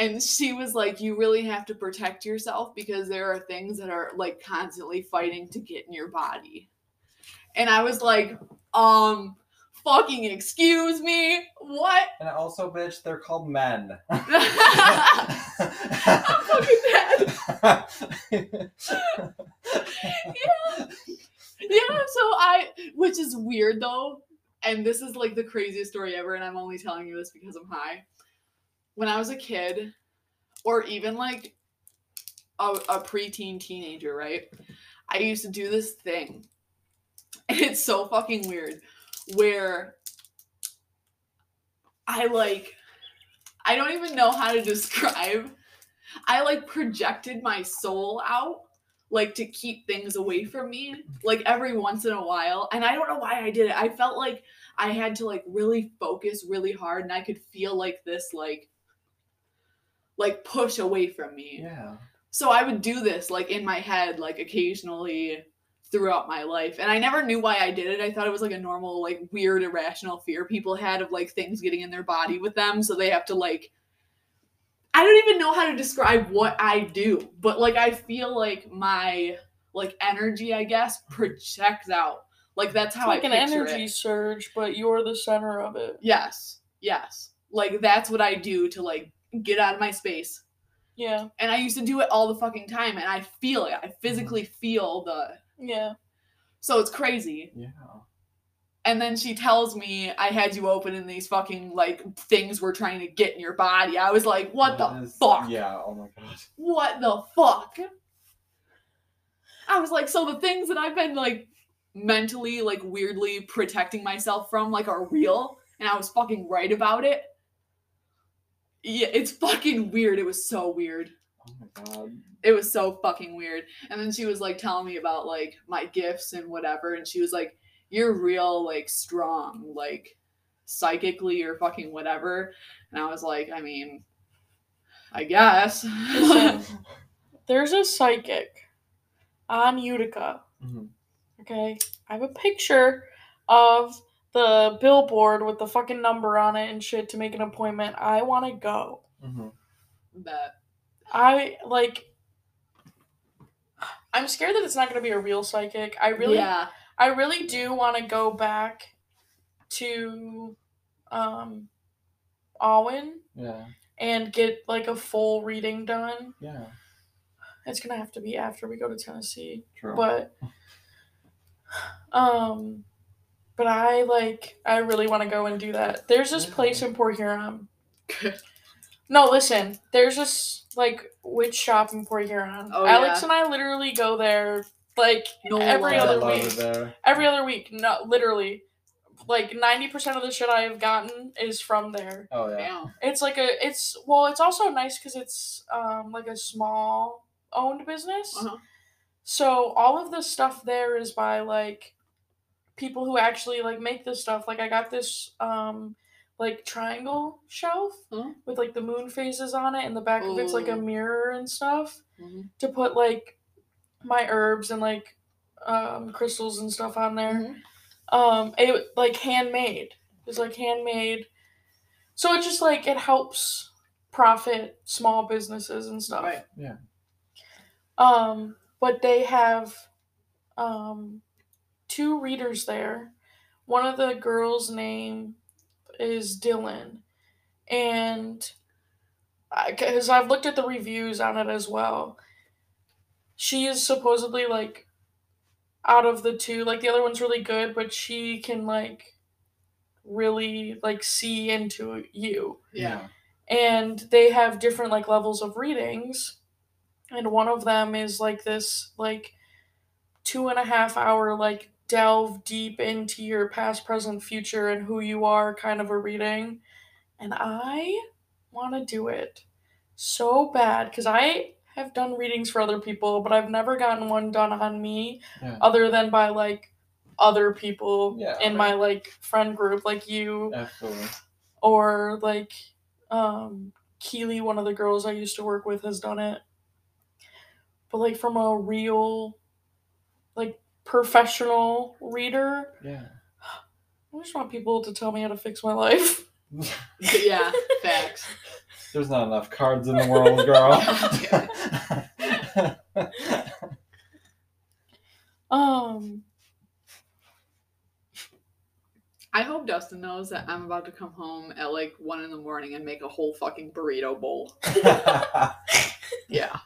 Speaker 1: and she was like you really have to protect yourself because there are things that are like constantly fighting to get in your body and i was like um fucking excuse me what
Speaker 3: and also, bitch, they're called men.
Speaker 1: I'm fucking dead. yeah. Yeah, so I which is weird though, and this is like the craziest story ever, and I'm only telling you this because I'm high. When I was a kid, or even like a, a preteen teenager, right? I used to do this thing. And it's so fucking weird where I like I don't even know how to describe I like projected my soul out like to keep things away from me like every once in a while and I don't know why I did it. I felt like I had to like really focus really hard and I could feel like this like like push away from me.
Speaker 3: Yeah.
Speaker 1: So I would do this like in my head like occasionally throughout my life and I never knew why I did it. I thought it was like a normal like weird irrational fear people had of like things getting in their body with them so they have to like I don't even know how to describe what I do, but like I feel like my like energy, I guess, projects out. Like that's
Speaker 2: It's
Speaker 1: how
Speaker 2: like
Speaker 1: I
Speaker 2: an energy
Speaker 1: it.
Speaker 2: surge, but you're the center of it.
Speaker 1: Yes, yes. Like that's what I do to like get out of my space.
Speaker 2: Yeah,
Speaker 1: And I used to do it all the fucking time, and I feel it. I mm-hmm. physically feel the.
Speaker 2: yeah.
Speaker 1: So it's crazy.
Speaker 3: Yeah.
Speaker 1: And then she tells me I had you open in these fucking like things we're trying to get in your body. I was like, what
Speaker 3: That
Speaker 1: the
Speaker 3: is-
Speaker 1: fuck?
Speaker 3: Yeah. Oh my god.
Speaker 1: what the fuck? I was like, so the things that I've been like mentally, like weirdly protecting myself from, like are real, and I was fucking right about it. Yeah, it's fucking weird. It was so weird.
Speaker 3: Oh my god.
Speaker 1: It was so fucking weird. And then she was like telling me about like my gifts and whatever, and she was like, You're real, like strong, like psychically or fucking whatever. And I was like, I mean, I guess.
Speaker 2: Listen, there's a psychic on Utica.
Speaker 3: Mhm.
Speaker 2: Okay, I have a picture of the billboard with the fucking number on it and shit to make an appointment. I want to go.
Speaker 3: Mhm.
Speaker 1: but
Speaker 2: I like. I'm scared that it's not going to be a real psychic. I really,
Speaker 1: yeah.
Speaker 2: I really do want to go back to, um, Awen
Speaker 3: Yeah.
Speaker 2: and get like a full reading done.
Speaker 3: Yeah.
Speaker 2: It's gonna have to be after we go to Tennessee.
Speaker 3: True.
Speaker 2: But um but I like I really want to go and do that. There's this place in Port Huron. No, listen. There's this like witch shop in Port Huron.
Speaker 1: Oh,
Speaker 2: Alex
Speaker 1: yeah.
Speaker 2: and I literally go there like
Speaker 1: No
Speaker 2: every other week. Every other week. No, literally. Like 90% of the shit I have gotten is from there.
Speaker 3: Oh yeah.
Speaker 2: It's like a it's well, it's also nice cuz it's um like a small owned business.
Speaker 1: Uh-huh.
Speaker 2: So all of the stuff there is by like people who actually like make this stuff. Like I got this um like triangle shelf
Speaker 1: Huh?
Speaker 2: with like the moon phases on it and the back of it's like a mirror and stuff
Speaker 1: Mhm.
Speaker 2: to put like my herbs and like um crystals and stuff on there.
Speaker 1: Mhm.
Speaker 2: Um it like handmade. It's like handmade. So it just like it helps profit small businesses and stuff.
Speaker 1: Right. Yeah.
Speaker 2: Um, but they have um two readers there. One of the girls' name is Dylan, and because I've looked at the reviews on it as well, she is supposedly like out of the two, like the other one's really good, but she can like really like see into you.
Speaker 1: Yeah.
Speaker 2: and they have different like levels of readings. And one of them is like this like two and a half hour like delve deep into your past present future and who you are kind of a reading and i want to do it so bad because i have done readings for other people but i've never gotten one done on me
Speaker 3: Yeah.
Speaker 2: other than by like other people
Speaker 3: Yeah,
Speaker 2: in my like friend group like you
Speaker 3: Absolutely.
Speaker 2: or like um Keely, one of the girls I used to work with, has done it. But like from a real like professional reader,
Speaker 3: Yeah.
Speaker 2: I just want people to tell me how to fix my life.
Speaker 1: yeah. Facts.
Speaker 3: There's not enough cards in the world, girl.
Speaker 2: Um
Speaker 1: I hope Dustin knows that I'm about to come home at like one in the morning and make a whole fucking burrito bowl. Yeah.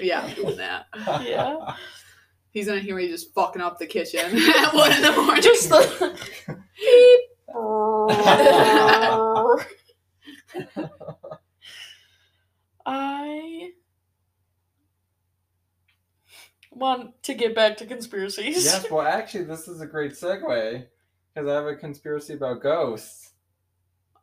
Speaker 1: Yeah, I'm doing that.
Speaker 2: Yeah.
Speaker 1: He's gonna hear me just fucking up the kitchen at one in the morning.
Speaker 2: just the I want to get back to conspiracies.
Speaker 3: yes, well, actually, this is a great segue because I have a conspiracy about ghosts.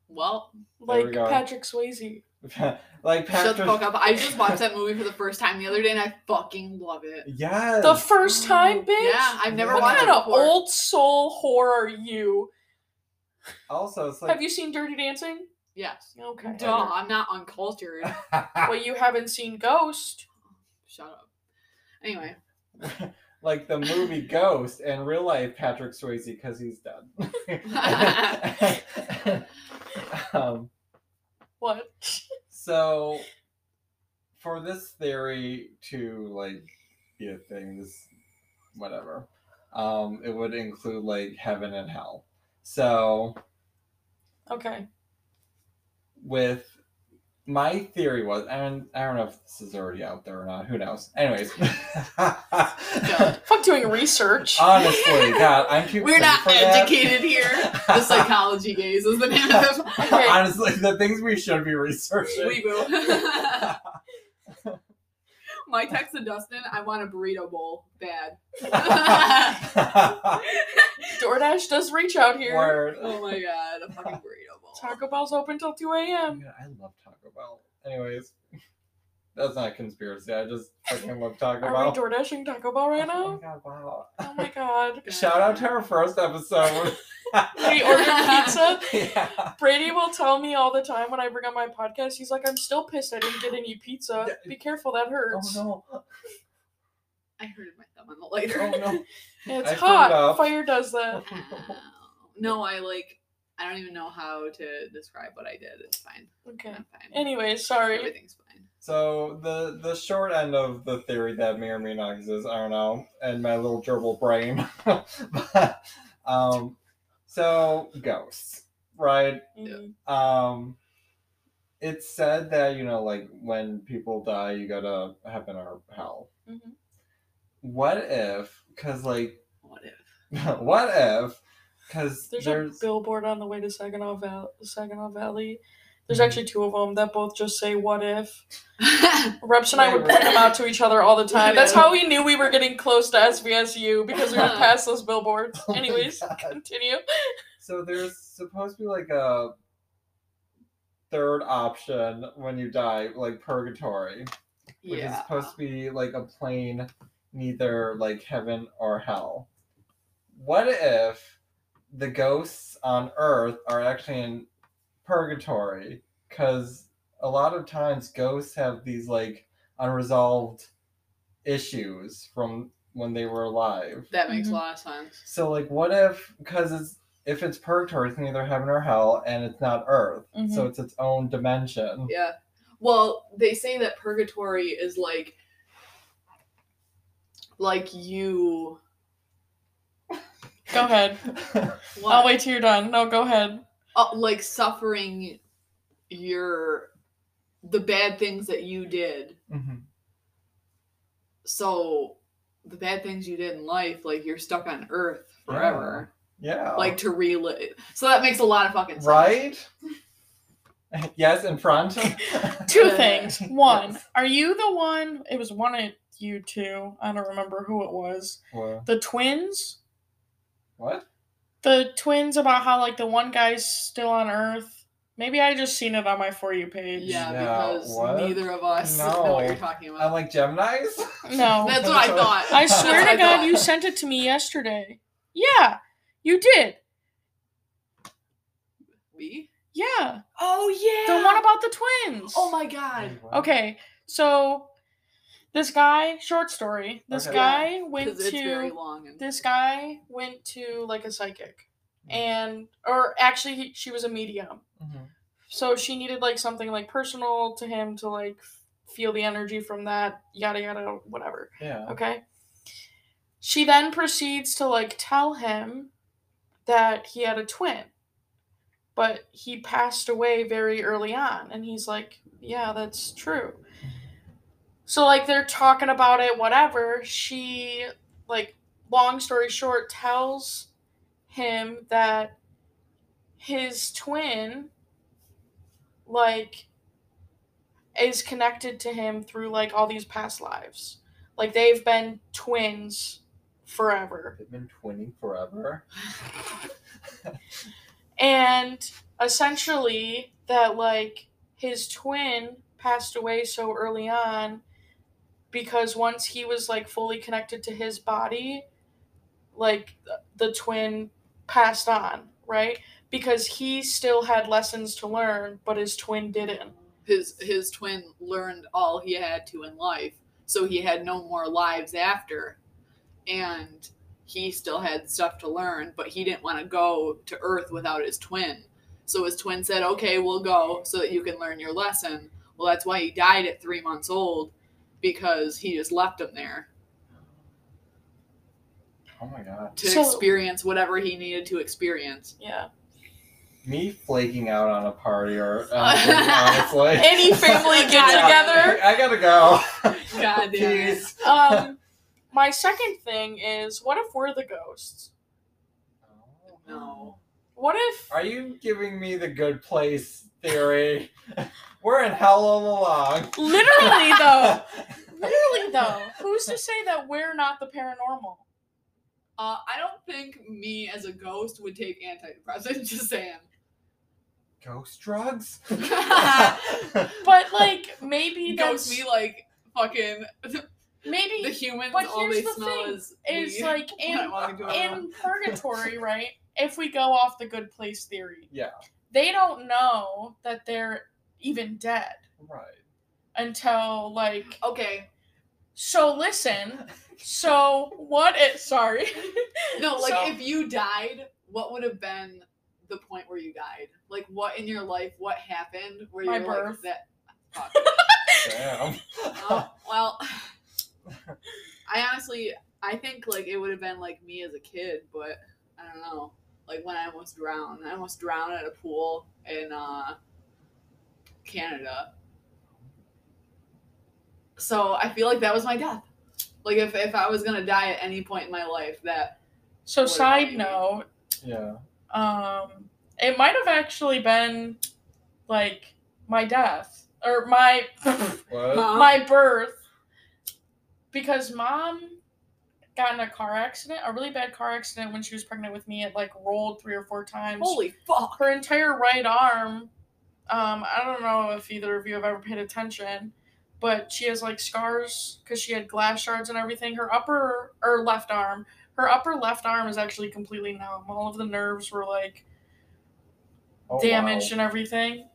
Speaker 1: well,
Speaker 3: There we
Speaker 2: like. Patrick Swayze.
Speaker 3: like
Speaker 1: Shut
Speaker 3: Patrick.
Speaker 1: the fuck up. I just watched that movie for the first time the other day and I fucking love it.
Speaker 3: Yeah.
Speaker 2: The first time, bitch.
Speaker 1: Yeah, I've never watched.
Speaker 2: What
Speaker 1: watched
Speaker 2: kind
Speaker 1: it
Speaker 2: of
Speaker 1: before.
Speaker 2: old soul whore are you?
Speaker 3: Also, it's like.
Speaker 2: Have you seen Dirty Dancing?
Speaker 1: Yes.
Speaker 2: Okay.
Speaker 1: Duh, I'm not uncultured.
Speaker 2: Well, you haven't seen Ghost.
Speaker 1: Shut up. Anyway,
Speaker 3: like the movie Ghost and real life Patrick Swayze because he's dead. um,
Speaker 2: What?
Speaker 3: So for this theory to like be a thing, this whatever, um, it would include like heaven and hell. So
Speaker 2: Okay.
Speaker 3: with my theory was, and I don't know if this is already out there or not. Who knows? Anyways,
Speaker 2: Fuck doing research.
Speaker 3: honestly, God, I'm too.
Speaker 1: we're not
Speaker 3: for that.
Speaker 1: educated here. The psychology gays is the name of this.
Speaker 2: Okay.
Speaker 3: Honestly, the things we should be researching.
Speaker 1: We will. My text to Dustin, I want a burrito bowl. Bad.
Speaker 2: DoorDash does reach out here.
Speaker 3: Word.
Speaker 1: Oh my god, a fucking burrito bowl.
Speaker 2: Taco Bell's open till 2
Speaker 3: Oh
Speaker 2: a.m.
Speaker 3: my God, I love Taco Bell. Anyways, that's not a conspiracy. I just fucking love Taco
Speaker 2: Are
Speaker 3: Bell.
Speaker 2: we DoorDashing Taco Bell right now?
Speaker 3: Oh my god! Wow.
Speaker 2: Oh my god.
Speaker 3: Shout out to our first episode.
Speaker 2: We ordered pizza.
Speaker 3: yeah.
Speaker 2: Brady will tell me all the time when I bring on my podcast, he's like, I'm still pissed I didn't get any pizza. Be careful, that hurts.
Speaker 3: Oh no!
Speaker 1: I hurted my thumb on the lighter.
Speaker 3: Oh no!
Speaker 2: It's
Speaker 3: I
Speaker 2: hot. Fire does that.
Speaker 1: Ow. no, I like. I don't even know how to describe what I did. It's fine.
Speaker 2: Okay.
Speaker 1: I'm fine.
Speaker 2: Anyway, sorry.
Speaker 1: Everything's fine.
Speaker 3: So the the short end of the theory that may or may not exist, I don't know, and my little gerbil brain. but, um, so ghosts, right?
Speaker 2: Mhm.
Speaker 3: Um, it's said that you know, like when people die, you go to heaven or hell.
Speaker 2: Mhm.
Speaker 3: What if? Because like,
Speaker 1: What if?
Speaker 3: what if? Because
Speaker 2: There's,
Speaker 3: there's,
Speaker 2: a billboard on the way to Saginaw, Val- Saginaw Valley. There's
Speaker 3: Mhm.
Speaker 2: actually two of them that both just say "What if." Reps and I would point them out to each other all the time. That's how we knew we were getting close to SVSU because we would pass those billboards.
Speaker 3: Oh
Speaker 2: Anyways, continue.
Speaker 3: so there's supposed to be like a third option when you die, like purgatory. which is supposed to be like a plane, neither like heaven or hell. What if the ghosts on Earth are actually in purgatory? Because a lot of times ghosts have these like unresolved issues from when they were alive.
Speaker 1: That makes
Speaker 2: Mhm.
Speaker 1: a lot of sense.
Speaker 3: So like, what if because it's if it's purgatory, it's neither heaven or hell, and it's not Earth, so
Speaker 2: Mhm.
Speaker 3: it's its own dimension.
Speaker 1: Yeah. Well, they say that purgatory is like like you
Speaker 2: Go ahead.
Speaker 1: what?
Speaker 2: I'll wait till you're done. No, go ahead.
Speaker 1: uh, like suffering your the bad things that you did.
Speaker 3: Mhm.
Speaker 1: So the bad things you did in life, like you're stuck on Earth forever.
Speaker 3: Yeah.
Speaker 1: Like to relive. So that makes a lot of fucking sense.
Speaker 3: Right? yes, in front.
Speaker 2: Two things. One,
Speaker 3: yes.
Speaker 2: are you the one? It was one of you two. I don't remember who it was.
Speaker 3: What?
Speaker 2: The twins.
Speaker 3: What?
Speaker 2: The twins about how like the one guy's still on Earth. Maybe I just seen it on my for you page.
Speaker 1: Yeah,
Speaker 3: Yeah,
Speaker 1: because
Speaker 3: what?
Speaker 1: neither of us know what
Speaker 3: No.
Speaker 1: you're talking about.
Speaker 3: I'm like Gemini's?
Speaker 2: No.
Speaker 1: That's what I thought.
Speaker 2: I swear
Speaker 1: what I
Speaker 2: to God,
Speaker 1: thought.
Speaker 2: you sent it to me yesterday. Yeah, you did.
Speaker 1: Me?
Speaker 2: Yeah,
Speaker 1: Oh yeah.
Speaker 2: the one about the twins.
Speaker 1: Oh my god.
Speaker 2: Okay, so this guy, short story. This
Speaker 3: Okay.
Speaker 2: guy went
Speaker 1: Because it's very
Speaker 2: to
Speaker 1: long and
Speaker 2: this guy went to like a psychic, and or actually he, she was a medium.
Speaker 3: Mhm.
Speaker 2: So she needed like something like personal to him to like feel the energy from that. Yada yada whatever.
Speaker 3: Yeah.
Speaker 2: Okay. She then proceeds to like tell him that he had a twin, but he passed away very early on. And he's like, Yeah, that's true. So, like, they're talking about it, whatever. She, like, long story short, tells him that his twin, like, is connected to him through, like, all these past lives. Like, they've been twins forever.
Speaker 3: They've been twinning forever.
Speaker 2: and essentially that like his twin passed away so early on because once he was like fully connected to his body, like the twin passed on, right? Because he still had lessons to learn, but his twin didn't.
Speaker 1: His his twin learned all he had to in life, so he had no more lives after, and he still had stuff to learn, but he didn't want to go to Earth without his twin. So his twin said, "Okay, we'll go so that you can learn your lesson." Well, that's why he died at three months old, because he just left him there
Speaker 3: Oh my god.
Speaker 1: to
Speaker 2: So-
Speaker 1: experience whatever he needed to experience.
Speaker 2: Yeah.
Speaker 3: Me flaking out on a party or honestly, honestly.
Speaker 2: Any family get together.
Speaker 3: I gotta go.
Speaker 1: God damn it.
Speaker 2: Um, my second thing is, what if we're the ghosts?
Speaker 1: No.
Speaker 2: What if?
Speaker 3: Are you giving me the good place theory? We're in hell all along.
Speaker 2: Literally though, literally though, who's to say that we're not the paranormal?
Speaker 1: Uh, I don't think me as a ghost would take antidepressants. Just saying.
Speaker 3: Ghost drugs?
Speaker 2: But like maybe
Speaker 1: Ghost
Speaker 2: that's
Speaker 1: me like fucking
Speaker 2: maybe
Speaker 1: the humans.
Speaker 2: but
Speaker 1: all
Speaker 2: here's
Speaker 1: they
Speaker 2: the
Speaker 1: smell
Speaker 2: thing,
Speaker 1: is
Speaker 2: is like in
Speaker 1: walk into a room.
Speaker 2: in purgatory, right? If we go off the good place theory,
Speaker 3: yeah,
Speaker 2: they don't know that they're even dead
Speaker 3: right.
Speaker 2: until like
Speaker 1: Okay,
Speaker 2: so listen so what it sorry
Speaker 1: no, like
Speaker 2: So-
Speaker 1: if you died, what would have been the point where you died? Like what in your life? What happened where
Speaker 2: My
Speaker 1: you're
Speaker 2: birth.
Speaker 1: like that? Fuck.
Speaker 3: Damn.
Speaker 1: Oh, well, I honestly, I think like it would have been like me as a kid, but I don't know. Like when I almost drowned, I almost drowned at a pool in uh, Canada. So I feel like that was my death. Like if if I was gonna die at any point in my life, that
Speaker 2: so side note
Speaker 3: yeah.
Speaker 2: um it might have actually been like my death or my
Speaker 3: What?
Speaker 2: My birth because mom got in a car accident a really bad car accident when she was pregnant with me it like rolled three or four times
Speaker 1: holy fuck.
Speaker 2: her entire right arm um i don't know if either of you have ever paid attention but she has like scars because she had glass shards and everything her upper or left arm her upper left arm is actually completely numb all of the nerves were like
Speaker 3: Oh,
Speaker 2: damaged
Speaker 3: wow.
Speaker 2: and everything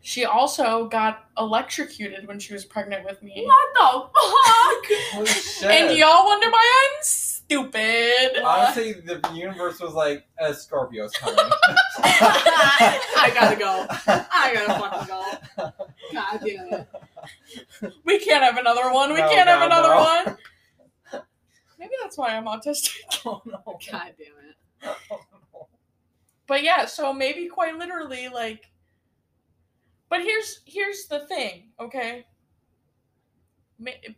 Speaker 2: she also got electrocuted when she was pregnant with me
Speaker 1: What the fuck?
Speaker 3: Holy shit.
Speaker 2: and y'all wonder why i'm stupid
Speaker 3: Honestly, the universe was like, a Scorpio's coming.
Speaker 1: I gotta go. I gotta fucking go. God damn it.
Speaker 2: we can't have another one we
Speaker 3: No,
Speaker 2: can't have another
Speaker 3: no.
Speaker 2: one maybe that's why i'm autistic
Speaker 3: oh no.
Speaker 1: God damn it.
Speaker 2: but yeah so maybe quite literally like but here's here's the thing okay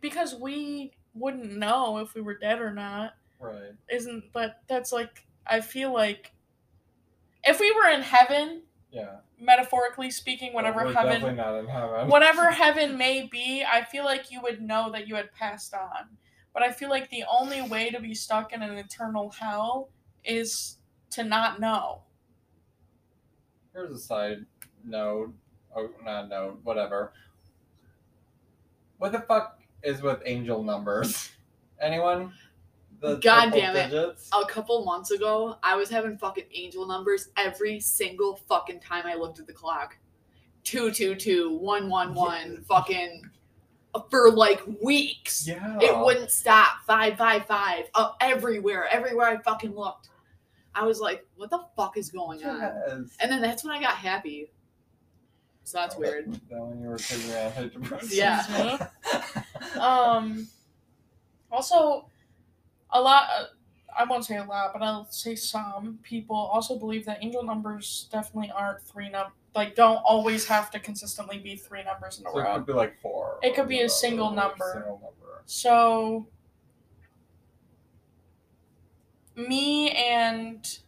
Speaker 2: because we wouldn't know if we were dead or not
Speaker 3: Right.
Speaker 2: isn't but that's like i feel like if we were in heaven
Speaker 3: Yeah.
Speaker 2: metaphorically speaking whatever
Speaker 3: We're
Speaker 2: heaven
Speaker 3: definitely not in heaven.
Speaker 2: whatever heaven may be, I feel like you would know that you had passed on. But I feel like the only way to be stuck in an eternal hell is to not know.
Speaker 3: Here's a side note. Oh, not note. Whatever. What the fuck is with angel numbers? Anyone? The
Speaker 1: God damn it.
Speaker 3: Digits?
Speaker 1: A couple months ago, I was having fucking angel numbers every single fucking time I looked at the clock. Two two two one one one fucking for like weeks.
Speaker 3: Yeah.
Speaker 1: It wouldn't stop. Five five five. Uh, everywhere. Everywhere I fucking looked. I was like, what the fuck is going on? And then that's when I got happy. So that's weird.
Speaker 3: That when you were taking your antidepressants.
Speaker 1: Yeah.
Speaker 2: Um also a lot uh, I won't say a lot, but I'll say some people also believe that angel numbers definitely aren't three num like don't always have to consistently be three numbers in a
Speaker 3: So it could be like four.
Speaker 2: It could be a
Speaker 3: or
Speaker 2: single number.
Speaker 3: Single number.
Speaker 2: So, me and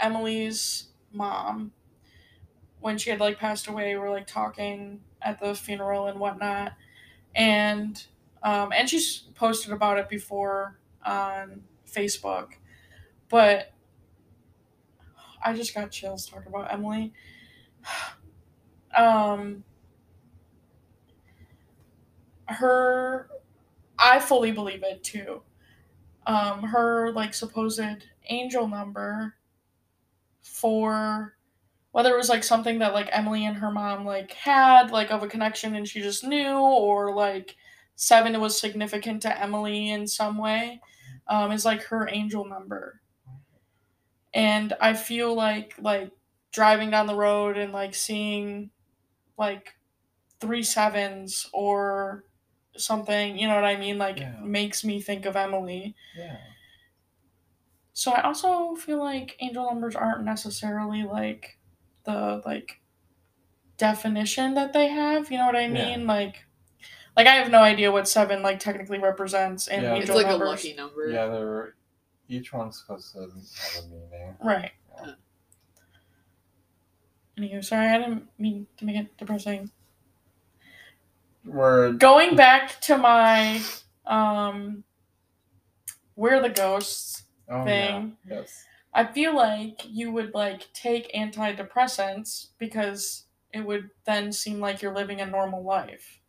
Speaker 2: Emily's mom, when she had like passed away, we were like talking at the funeral and whatnot, and um, and she's posted about it before on Facebook, but I just got chills talking about Emily. um her I fully believe it too. Um her like supposed angel number for whether it was like something that like Emily and her mom like had like of a connection and she just knew or like seven was significant to Emily in some way um is like her angel number. And I feel like like driving down the road and like seeing like three sevens or something, you know what I mean? Like
Speaker 3: Yeah.
Speaker 2: makes me think of Emily.
Speaker 3: Yeah.
Speaker 2: So I also feel like angel numbers aren't necessarily like the like definition that they have. You know what I
Speaker 3: Yeah.
Speaker 2: mean? Like, like I have no idea what seven like technically represents in
Speaker 3: Yeah.
Speaker 1: It's like
Speaker 2: numbers.
Speaker 1: a lucky number.
Speaker 3: Yeah, they're each one's supposed to have a meaning.
Speaker 2: Right.
Speaker 1: Yeah.
Speaker 2: Anywho, sorry, I didn't mean to make it depressing.
Speaker 3: Word.
Speaker 2: Going back to my um, we're the ghosts
Speaker 3: Oh
Speaker 2: thing.
Speaker 3: yeah. Yes.
Speaker 2: I feel like you would like take antidepressants because it would then seem like you're living a normal life.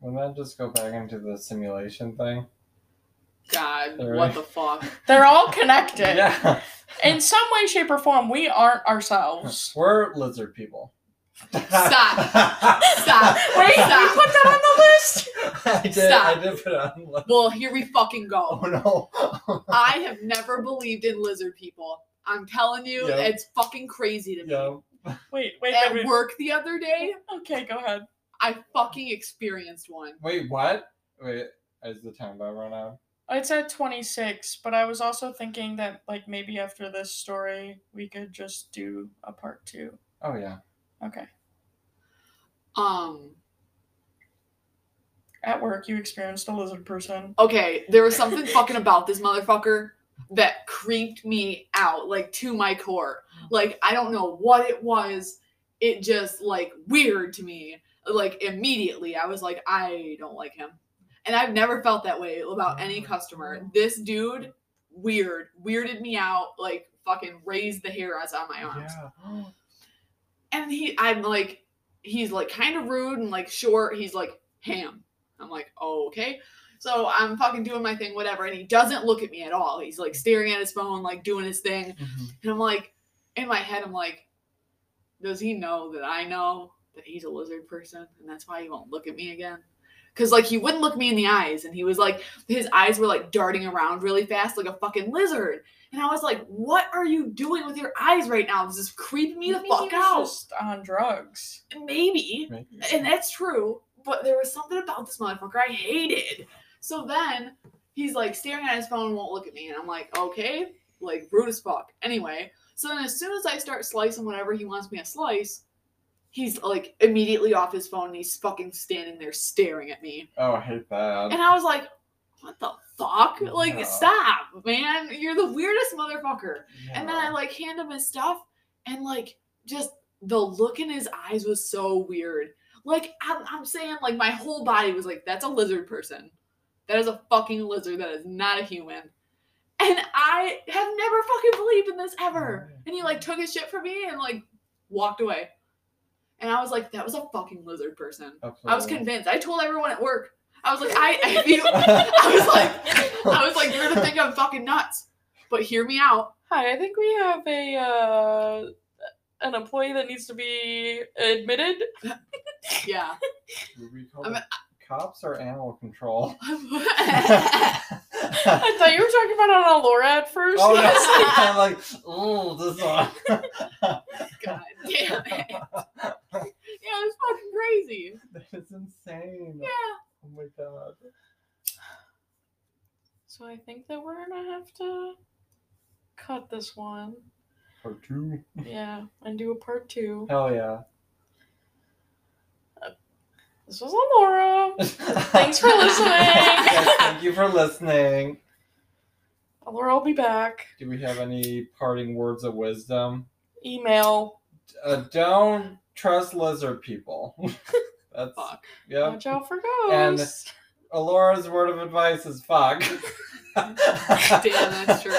Speaker 3: Wouldn't that just go back into the simulation thing?
Speaker 1: God,
Speaker 3: Alright.
Speaker 1: what the fuck?
Speaker 2: They're all connected.
Speaker 3: Yeah.
Speaker 2: In some way, shape, or form, we aren't ourselves.
Speaker 3: We're lizard people.
Speaker 1: Stop. Stop.
Speaker 2: Wait,
Speaker 1: Stop.
Speaker 2: you put that on the list?
Speaker 3: I did.
Speaker 1: Stop.
Speaker 3: I did put it on. the list.
Speaker 1: Well, here we fucking go.
Speaker 3: Oh no.
Speaker 1: I have never believed in lizard people. I'm telling you,
Speaker 3: Yeah.
Speaker 1: it's fucking crazy to me.
Speaker 3: yeah.
Speaker 2: Wait, wait,
Speaker 1: At
Speaker 2: wait, wait.
Speaker 1: work the other day,
Speaker 2: Okay, go ahead.
Speaker 1: I fucking experienced one.
Speaker 3: Wait, what? Wait, is the time about run out?
Speaker 2: It's at 26, but I was also thinking that, like, maybe after this story, we could just do a part two.
Speaker 3: Oh yeah.
Speaker 2: Okay.
Speaker 1: Um,
Speaker 2: At work, you experienced a lizard person.
Speaker 1: okay, there was something fucking about this motherfucker that creeped me out, like to my core. Like, I don't know what it was. It just like weird to me. Like immediately, I was like, I don't like him. And I've never felt that way about any customer. This dude, weird, weirded me out, like fucking raised the hairs on my arms.
Speaker 3: Yeah.
Speaker 1: And he, I'm like, he's like kind of rude and like short. He's like ham. I'm like, oh, okay. So I'm fucking doing my thing, whatever. And he doesn't look at me at all. He's like staring at his phone, like doing his thing.
Speaker 3: Mhm.
Speaker 1: And I'm like, in my head, I'm like, does he know that I know that he's a lizard person? And that's why he won't look at me again? Because, like, he wouldn't look me in the eyes. And he was like, his eyes were like darting around really fast, like a fucking lizard. And I was like, what are you doing with your eyes right now? This is creeping me the fuck
Speaker 2: he was
Speaker 1: out.
Speaker 2: just on drugs.
Speaker 1: Maybe.
Speaker 3: Maybe.
Speaker 1: And that's true. But there was something about this motherfucker I hated. So then he's like staring at his phone and won't look at me. And I'm like, okay, like rude as fuck. Anyway, so then as soon as I start slicing whatever he wants me to slice, he's like immediately off his phone and he's fucking standing there staring at me.
Speaker 3: Oh, I hate that.
Speaker 1: And I was like, what the fuck? Like,
Speaker 3: Yeah.
Speaker 1: stop, man. You're the weirdest motherfucker. And then I like hand him his stuff, and like just the look in his eyes was so weird. Like I'm, I'm saying, like my whole body was like, "That's a lizard person. That is a fucking lizard. That is not a human." And I have never fucking believed in this ever. And he like took his shit from me and like walked away. And I was like, "That was a fucking lizard person." I was convinced. I told everyone at work. I was like, I, I feel, I was like, I was like, you're gonna think I'm fucking nuts. But hear me out.
Speaker 2: Hi, I think we have a uh, an employee that needs to be admitted.
Speaker 1: Yeah.
Speaker 3: Would
Speaker 1: I'm-
Speaker 3: it cops or animal control?
Speaker 2: I thought you were talking about on Laura at first.
Speaker 3: Oh no! I'm like, oh, this one.
Speaker 1: God damn it. Yeah, it's fucking crazy.
Speaker 3: that is insane.
Speaker 1: Yeah.
Speaker 3: Oh my god.
Speaker 2: So I think that we're gonna have to cut this one.
Speaker 3: Part two.
Speaker 2: Yeah, and do a part two.
Speaker 3: Hell yeah.
Speaker 2: This was Laura. Thanks for listening.
Speaker 3: Yes, thank you for listening.
Speaker 2: Laura will be back.
Speaker 3: Do we have any parting words of wisdom?
Speaker 2: Email.
Speaker 3: Uh, don't trust lizard people. That's
Speaker 1: Fuck.
Speaker 3: yep.
Speaker 2: Watch out for
Speaker 3: And-
Speaker 2: ghosts.
Speaker 3: Alora's word of advice is fuck.
Speaker 1: Damn, that's true.